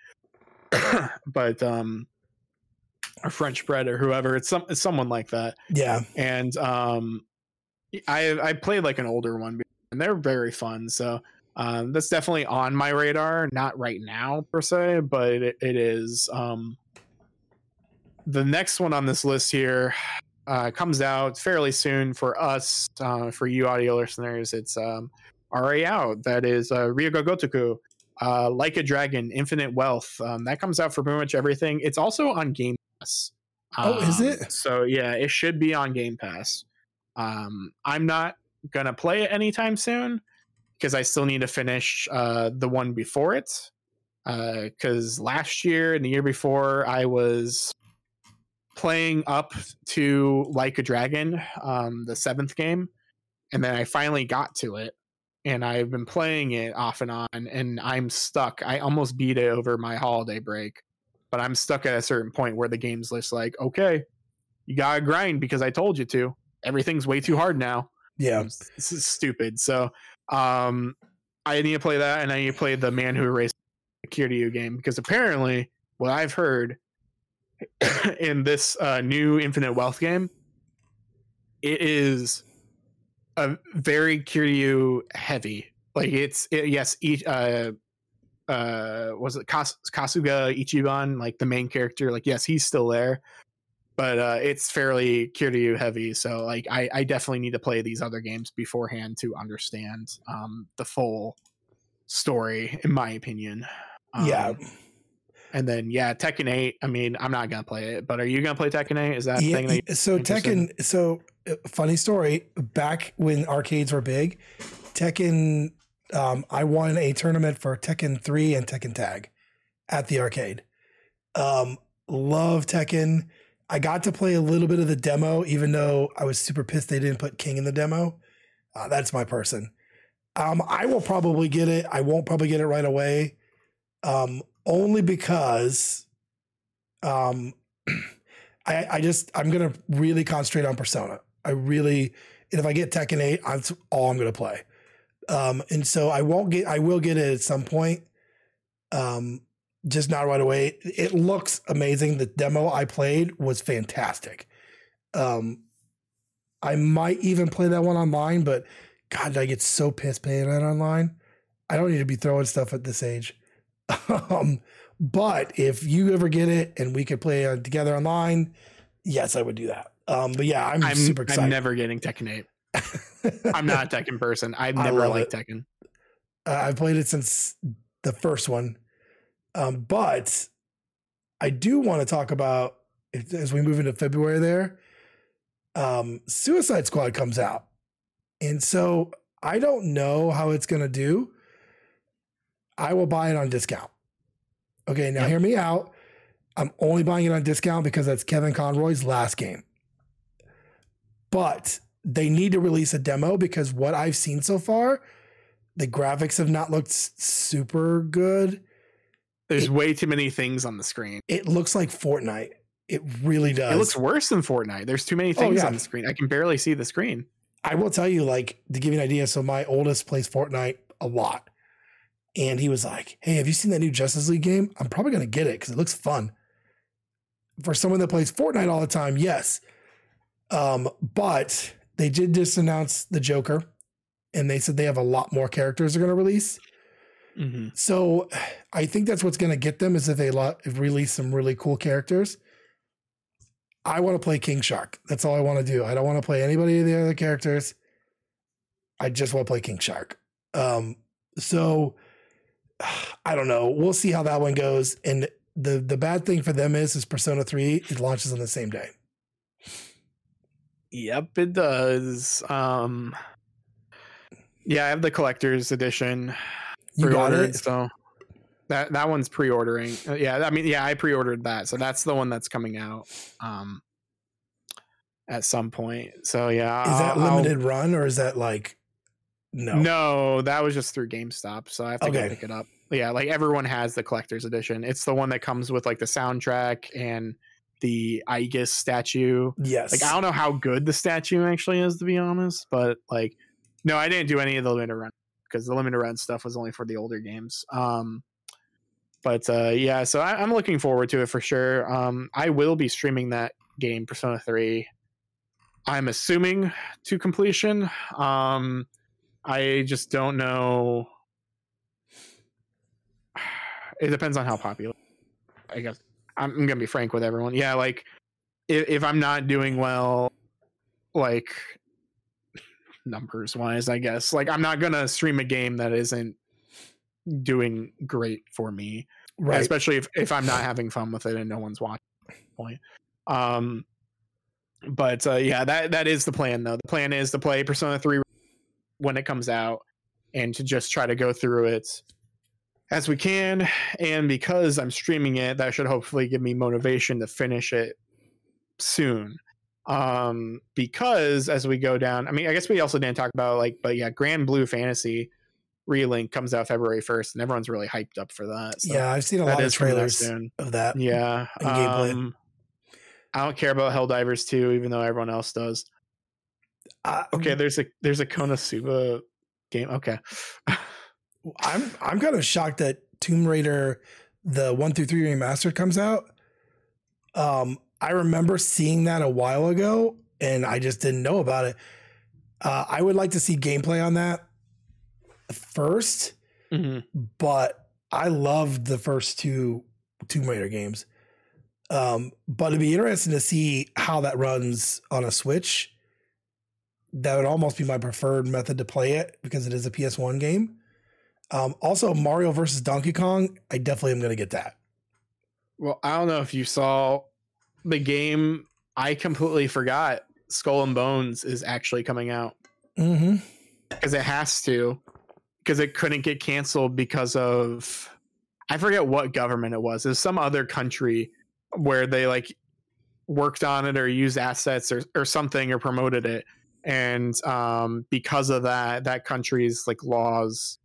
but um, or French Bread or whoever. It's some it's someone like that. yeah. And um, I I played like an older one, and they're very fun. So um, that's definitely on my radar. Not right now per se, but it, it is. Um, the next one on this list here uh, comes out fairly soon for us. Uh, for you audio listeners, it's um, already out. That is uh, Ryu ga Gotoku, uh, Like a Dragon, Infinite Wealth. Um, that comes out for pretty much everything. It's also on Game Pass. Oh, is Um, it? So yeah, it should be on Game Pass. Um, I'm not gonna play it anytime soon because I still need to finish uh, the one before it. Because last year and the year before, I was playing up to Like a Dragon, um, the seventh game, and then I finally got to it, and I've been playing it off and on, and I'm stuck. I almost beat it over my holiday break, but I'm stuck at a certain point where the game's just like, okay, you gotta grind because I told you to. Everything's way too hard now. Yeah. This is stupid. So um I need to play that and I need to play the man who erased the Kiryu game because apparently what I've heard in this uh, new Infinite Wealth game, it is a very Kiryu heavy. Like it's it, yes, each uh uh was it Kas- Kasuga Ichiban, like the main character, like yes, he's still there. But uh, it's fairly Kiryu heavy, so like I, I definitely need to play these other games beforehand to understand um, the full story, in my opinion. Um, yeah. and then yeah, Tekken Eight. I mean, I'm not gonna play it, but are you gonna play Tekken Eight? Is that Yeah, thing? That so interested in? Tekken. So uh, funny story. Back when arcades were big, Tekken. Um, I won a tournament for Tekken Three and Tekken Tag at the arcade. Um, love Tekken. I got to play a little bit of the demo, even though I was super pissed they didn't put King in the demo. Uh, that's my person. Um, I will probably get it. I won't probably get it right away, um, only because um, I, I just I'm gonna really concentrate on Persona. I really, and if I get Tekken Eight, that's all I'm gonna play. Um, and so I won't get. I will get it at some point. Um, just not right away. It looks amazing. The demo I played was fantastic. Um, I might even play that one online, but God, I get so pissed playing that online. I don't need to be throwing stuff at this age. um, but if you ever get it and we could play uh, together online, yes, I would do that. Um, but yeah, I'm, I'm super excited. I'm never getting Tekken Eight. I'm not a Tekken person. I've never liked it. Tekken. Uh, I've played it since the first one. Um, but I do want to talk about as we move into February there. Um, Suicide Squad comes out. And so I don't know how it's going to do. I will buy it on discount. Okay, now Yep. hear me out. I'm only buying it on discount because that's Kevin Conroy's last game. But they need to release a demo because what I've seen so far, the graphics have not looked super good. There's it, way too many things on the screen. It looks like Fortnite. It really does. It looks worse than Fortnite. There's too many oh, things oh, yeah. on the screen. I can barely see the screen. I will tell you, like, to give you an idea. So my oldest plays Fortnite a lot. And he was like, Hey, have you seen that new Justice League game? I'm probably gonna get it because it looks fun. For someone that plays Fortnite all the time, yes. Um, but they did just announce the Joker, and they said they have a lot more characters they're gonna release. Mm-hmm. So I think that's what's gonna get them is if they release some really cool characters. I want to play King Shark. That's all I want to do. I don't want to play anybody of the other characters. I just want to play King Shark. Um, so I don't know. We'll see how that one goes. And the the bad thing for them is is Persona 3 it launches on the same day. Yep, it does. Um Yeah, I have the collector's edition. You got it. So that that one's pre-ordering. Uh, yeah, I mean, yeah, I pre-ordered that, so that's the one that's coming out um at some point. So yeah, is that I'll, limited I'll, run or is that like no? No, that was just through GameStop, so I have to okay. go pick it up. Yeah, like everyone has the collector's edition. It's the one that comes with like the soundtrack and the Aigis statue. Yes. Like I don't know how good the statue actually is to be honest, but like no, I didn't do any of the limited run because the limited run stuff was only for the older games. Um but uh, yeah, so I, am looking forward to it for sure. Um, I will be streaming that game, Persona 3. I'm assuming to completion. Um, I just don't know. It depends on how popular. I guess I'm gonna be frank with everyone. Yeah, like if, if I'm not doing well, like numbers wise, I guess. Like I'm not gonna stream a game that isn't doing great for me. Right. Especially if, if I'm not having fun with it and no one's watching. Point. Um but uh, yeah, that that is the plan though. The plan is to play Persona 3 when it comes out and to just try to go through it as we can. And because I'm streaming it, that should hopefully give me motivation to finish it soon. Um, because as we go down, I mean, I guess we also didn't talk about like, but yeah, Granblue Fantasy Relink comes out February 1st, and everyone's really hyped up for that. So yeah, I've seen a lot of trailers of that. Yeah. Um, I don't care about Helldivers 2, even though everyone else does. Uh, okay, there's a there's a Konosuba game. Okay. I'm I'm kind of shocked that Tomb Raider the 1 through 3 remastered comes out. Um I remember seeing that a while ago and I just didn't know about it. Uh, I would like to see gameplay on that 1st mm-hmm. but I loved the first two Tomb Raider games. Um, but it'd be interesting to see how that runs on a Switch. That would almost be my preferred method to play it because it is a PS1 game. Um, also, Mario versus Donkey Kong, I definitely am going to get that. Well, I don't know if you saw the game. I completely forgot Skull and Bones is actually coming out because mm-hmm. it has to because it couldn't get canceled because of I forget what government it was. It was some other country where they like worked on it or used assets or, or something or promoted it. And um, because of that, that country's like laws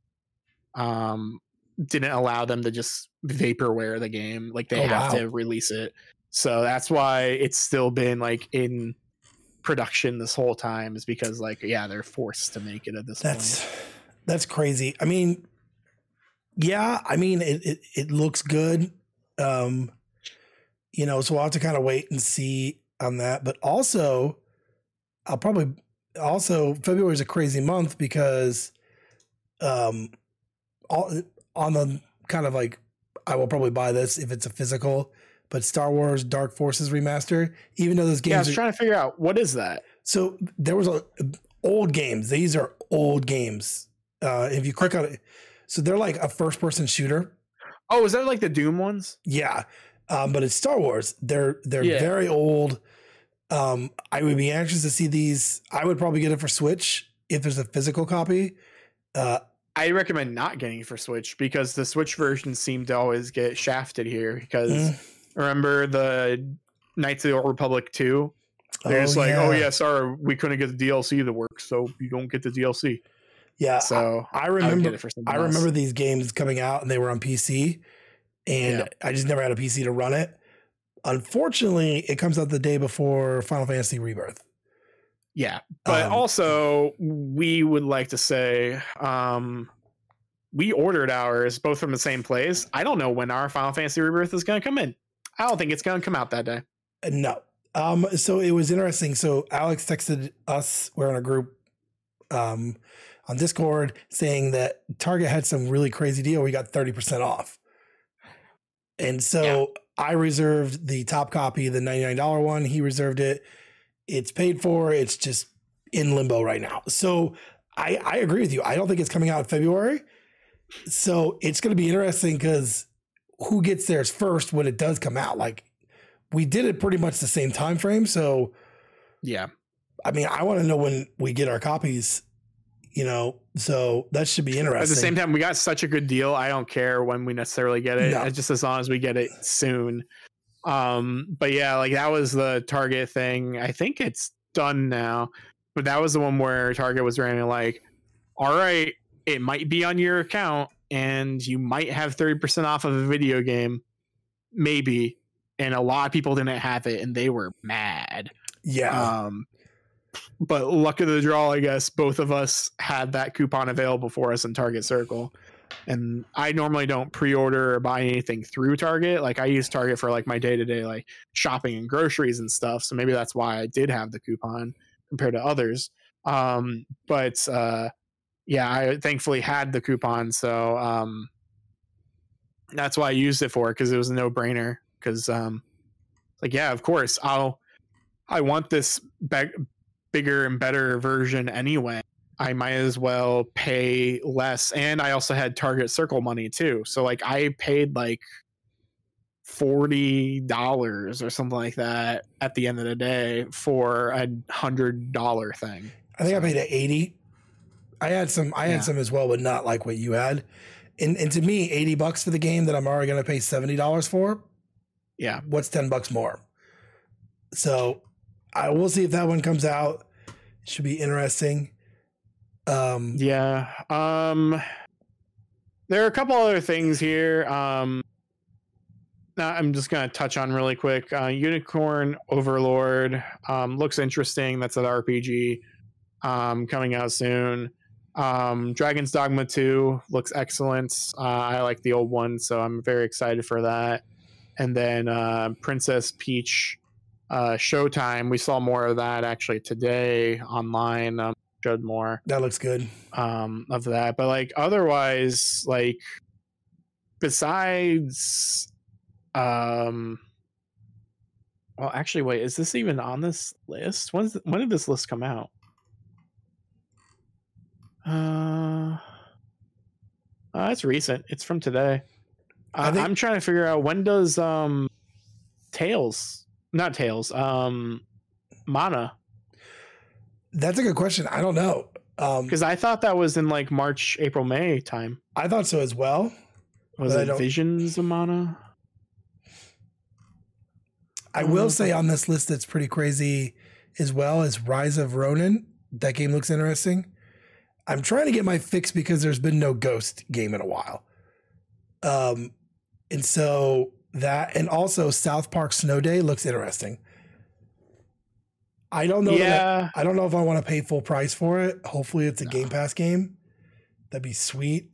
um, didn't allow them to just vaporware the game. Like they oh, have wow. to release it. So that's why it's still been like in production this whole time is because like yeah they're forced to make it at this that's point. That's crazy. I mean, yeah, I mean it it, it looks good. Um, you know, so we'll have to kind of wait and see on that. But also, I'll probably also February is a crazy month because um all on the kind of like I will probably buy this if it's a physical, but Star Wars Dark Forces remaster, even though those games Yeah, I was are, trying to figure out what is that. So there was a old games. These are old games uh, if you click on it, so they're like a first person shooter. Oh, is that like the Doom ones? Yeah, um, but it's Star Wars. They're they're yeah. very old. Um, I would be anxious to see these. I would probably get it for Switch if there's a physical copy. Uh, I recommend not getting it for Switch because the Switch versions seem to always get shafted here because mm. Remember the Knights of the Old Republic 2? They're just like, oh yeah, sorry, we couldn't get the DLC to work, so you don't get the DLC. yeah. So I I remember. get it for something I remember these games coming out and they were on PC, and Yeah. I just never had a PC to run it. Unfortunately, it comes out the day before Final Fantasy Rebirth. Yeah, but Um, also we would like to say um we ordered ours both from the same place. I don't know when our Final Fantasy Rebirth is going to come in. I don't think it's going to come out that day. Uh, No. Um, so it was interesting. So Alex texted us, we're in a group um, on Discord saying that Target had some really crazy deal. We got 30% off. And so I reserved the top copy, the $99 one. He reserved it. It's paid for. It's just in limbo right now. So I, I agree with you. I don't think it's coming out in February. So it's going to be interesting because who gets theirs first when it does come out? Like we did it pretty much the same time frame. So Yeah. I mean, I want to know when we get our copies. You know, so that should be interesting. At the same time, we got such a good deal. I don't care when we necessarily get it, No. it's just as long as we get it soon. Um, but yeah, like that was the Target thing. I think it's done now, but that was the one where Target was running like, all right, it might be on your account and you might have 30% off of a video game, maybe. And a lot of people didn't have it and they were mad. yeah, Um, but luck of the draw, I guess both of us had that coupon available for us in Target Circle. And I normally don't pre-order or buy anything through Target. Like I use Target for like my day-to-day like shopping and groceries and stuff. So maybe that's why I did have the coupon compared to others. Um, but uh, yeah, I thankfully had the coupon, so um, that's why I used it for because it was a no-brainer. Because um, like yeah, of course I'll I want this big, bigger and better version anyway. I might as well pay less. And I also had Target Circle money too. So like I paid like forty dollars or something like that at the end of the day for a hundred dollar thing. I think I paid at 80. I had some, I Yeah. had some as well, but not like what you had. And, and to me, 80 bucks for the game that I'm already going to pay $70 for, Yeah. what's 10 bucks more? So I will see if that one comes out. It should be interesting. Um, Yeah. Um there are a couple other things here. Um I'm just gonna touch on really quick. Uh, Unicorn Overlord um, looks interesting. That's an RPG um, coming out soon. Um, Dragon's Dogma 2 looks excellent. Uh, I like the old one, so I'm very excited for that. And then uh, Princess Peach uh, Showtime. We saw more of that actually today online. Showed more that looks good. um of that but like otherwise like besides um well actually wait is this even on this list when's when did this list come out uh uh, it's recent. It's from today. I I think- I'm trying to figure out when does um Tails, not Tails, um Mana, That's a good question. I don't know. Um, because I thought that was in like March, April, May time. I thought so as well. Was it Visions of Mana? I will say on this list that's pretty crazy as well as Rise of Ronin. That game looks interesting. I'm trying to get my fix because there's been no Ghost game in a while. Um, and so that and also South Park Snow Day looks interesting. I don't know. that I- yeah, I don't know if I want to pay full price for it. Hopefully, it's a Game Pass game. That'd be sweet.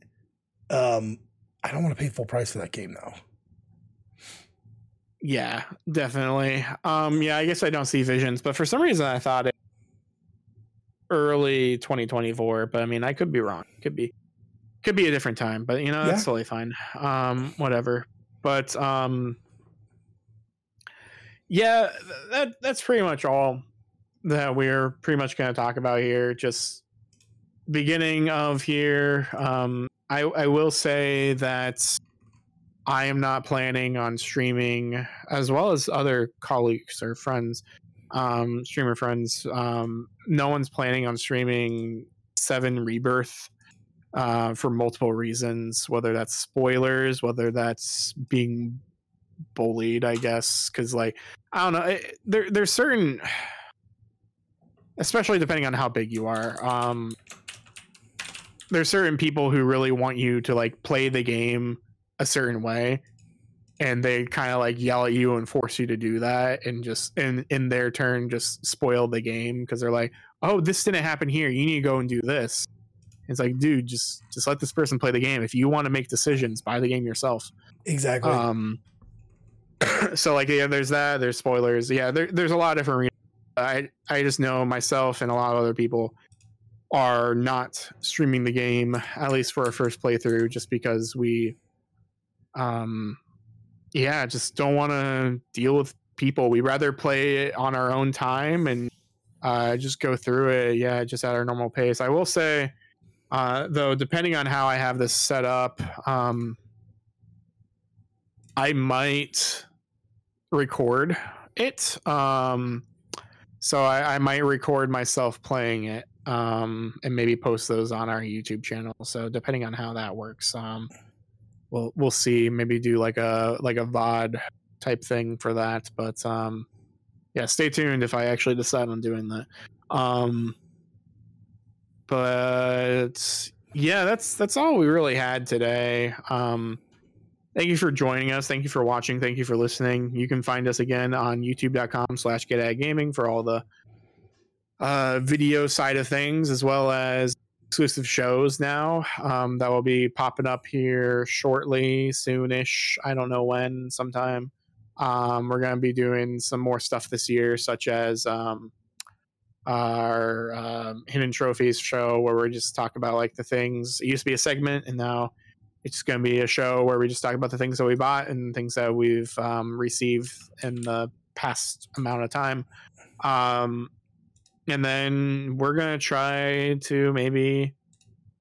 Um, I don't want to pay full price for that game though. yeah, definitely. Um, yeah, I guess I don't see Visions, but for some reason I thought it early 2024. But I mean, I could be wrong. Could be, could be a different time. But you know, that's Yeah. totally fine. Um, whatever. But um, yeah, that that's pretty much all that we're pretty much going to talk about here. Just beginning of here. Um, I I will say that I am not planning on streaming, as well as other colleagues or friends, um, streamer friends. Um, no one's planning on streaming Seven Rebirth uh, for multiple reasons, whether that's spoilers, whether that's being bullied, I guess, because like I don't know, it, there there's certain, especially depending on how big you are. Um, there's certain people who really want you to like play the game a certain way, and they kind of like yell at you and force you to do that, and just in in their turn just spoil the game because they're like, oh, this didn't happen here. You need to go and do this. It's like, dude, just just let this person play the game. If you want to make decisions, buy the game yourself. Exactly. Um, so like yeah, there's that. There's spoilers. Yeah, there, there's a lot of different. I I just know myself and a lot of other people are not streaming the game at least for our first playthrough, just because we, um, yeah, just don't want to deal with people. We rather play it on our own time and uh, just go through it. Yeah, just at our normal pace. I will say, uh, though, depending on how I have this set up, um, I might record it. Um, so I, I might record myself playing it um, and maybe post those on our YouTube channel. So depending on how that works, um, we'll we'll see. Maybe do like a like a VOD type thing for that. But um, yeah, stay tuned if I actually decide on doing that. Um, but yeah, that's that's all we really had today. Um, thank you for joining us. Thank you for watching. Thank you for listening. You can find us again on youtube.com slash gaming for all the uh, video side of things, as well as exclusive shows now um, that will be popping up here shortly, soonish. I don't know when, sometime. Um, we're going to be doing some more stuff this year, such as um, our um, hidden trophies show, where we just talk about like the things. It used to be a segment, and now it's going to be a show where we just talk about the things that we bought and things that we've um, received in the past amount of time. Um, and then we're gonna try to maybe,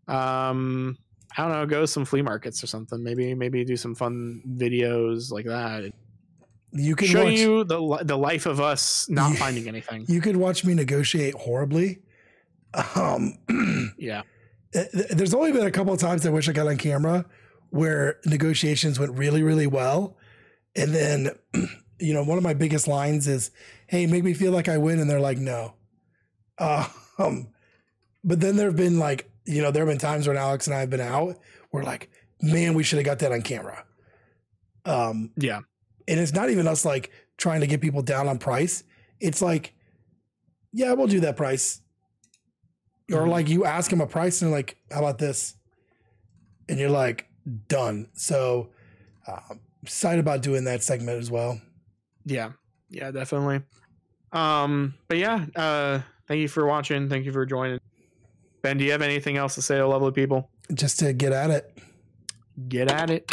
um, I don't know, go to some flea markets or something. Maybe maybe do some fun videos like that. You can show watch, you the the life of us not You- finding anything. you could watch me negotiate horribly. Um, Yeah, there's only been a couple of times I wish I got on camera where negotiations went really, really well. And then, you know, one of my biggest lines is, Hey, make me feel like I win. And they're like, no. Um, but then there have been like, you know, there have been times when Alex and I have been out where like, man, we should have got that on camera. Um, yeah, and it's not even us like trying to get people down on price. It's like, yeah, we'll do that price. Or Mhm. like you ask them a price and like, how about this? And you're like, done. So uh, excited about doing that segment as well. yeah, yeah, definitely. Um, but yeah, uh, thank you for watching. Thank you for joining. Ben, do you have anything else to say to lovely people? Just to get at it. Get at it.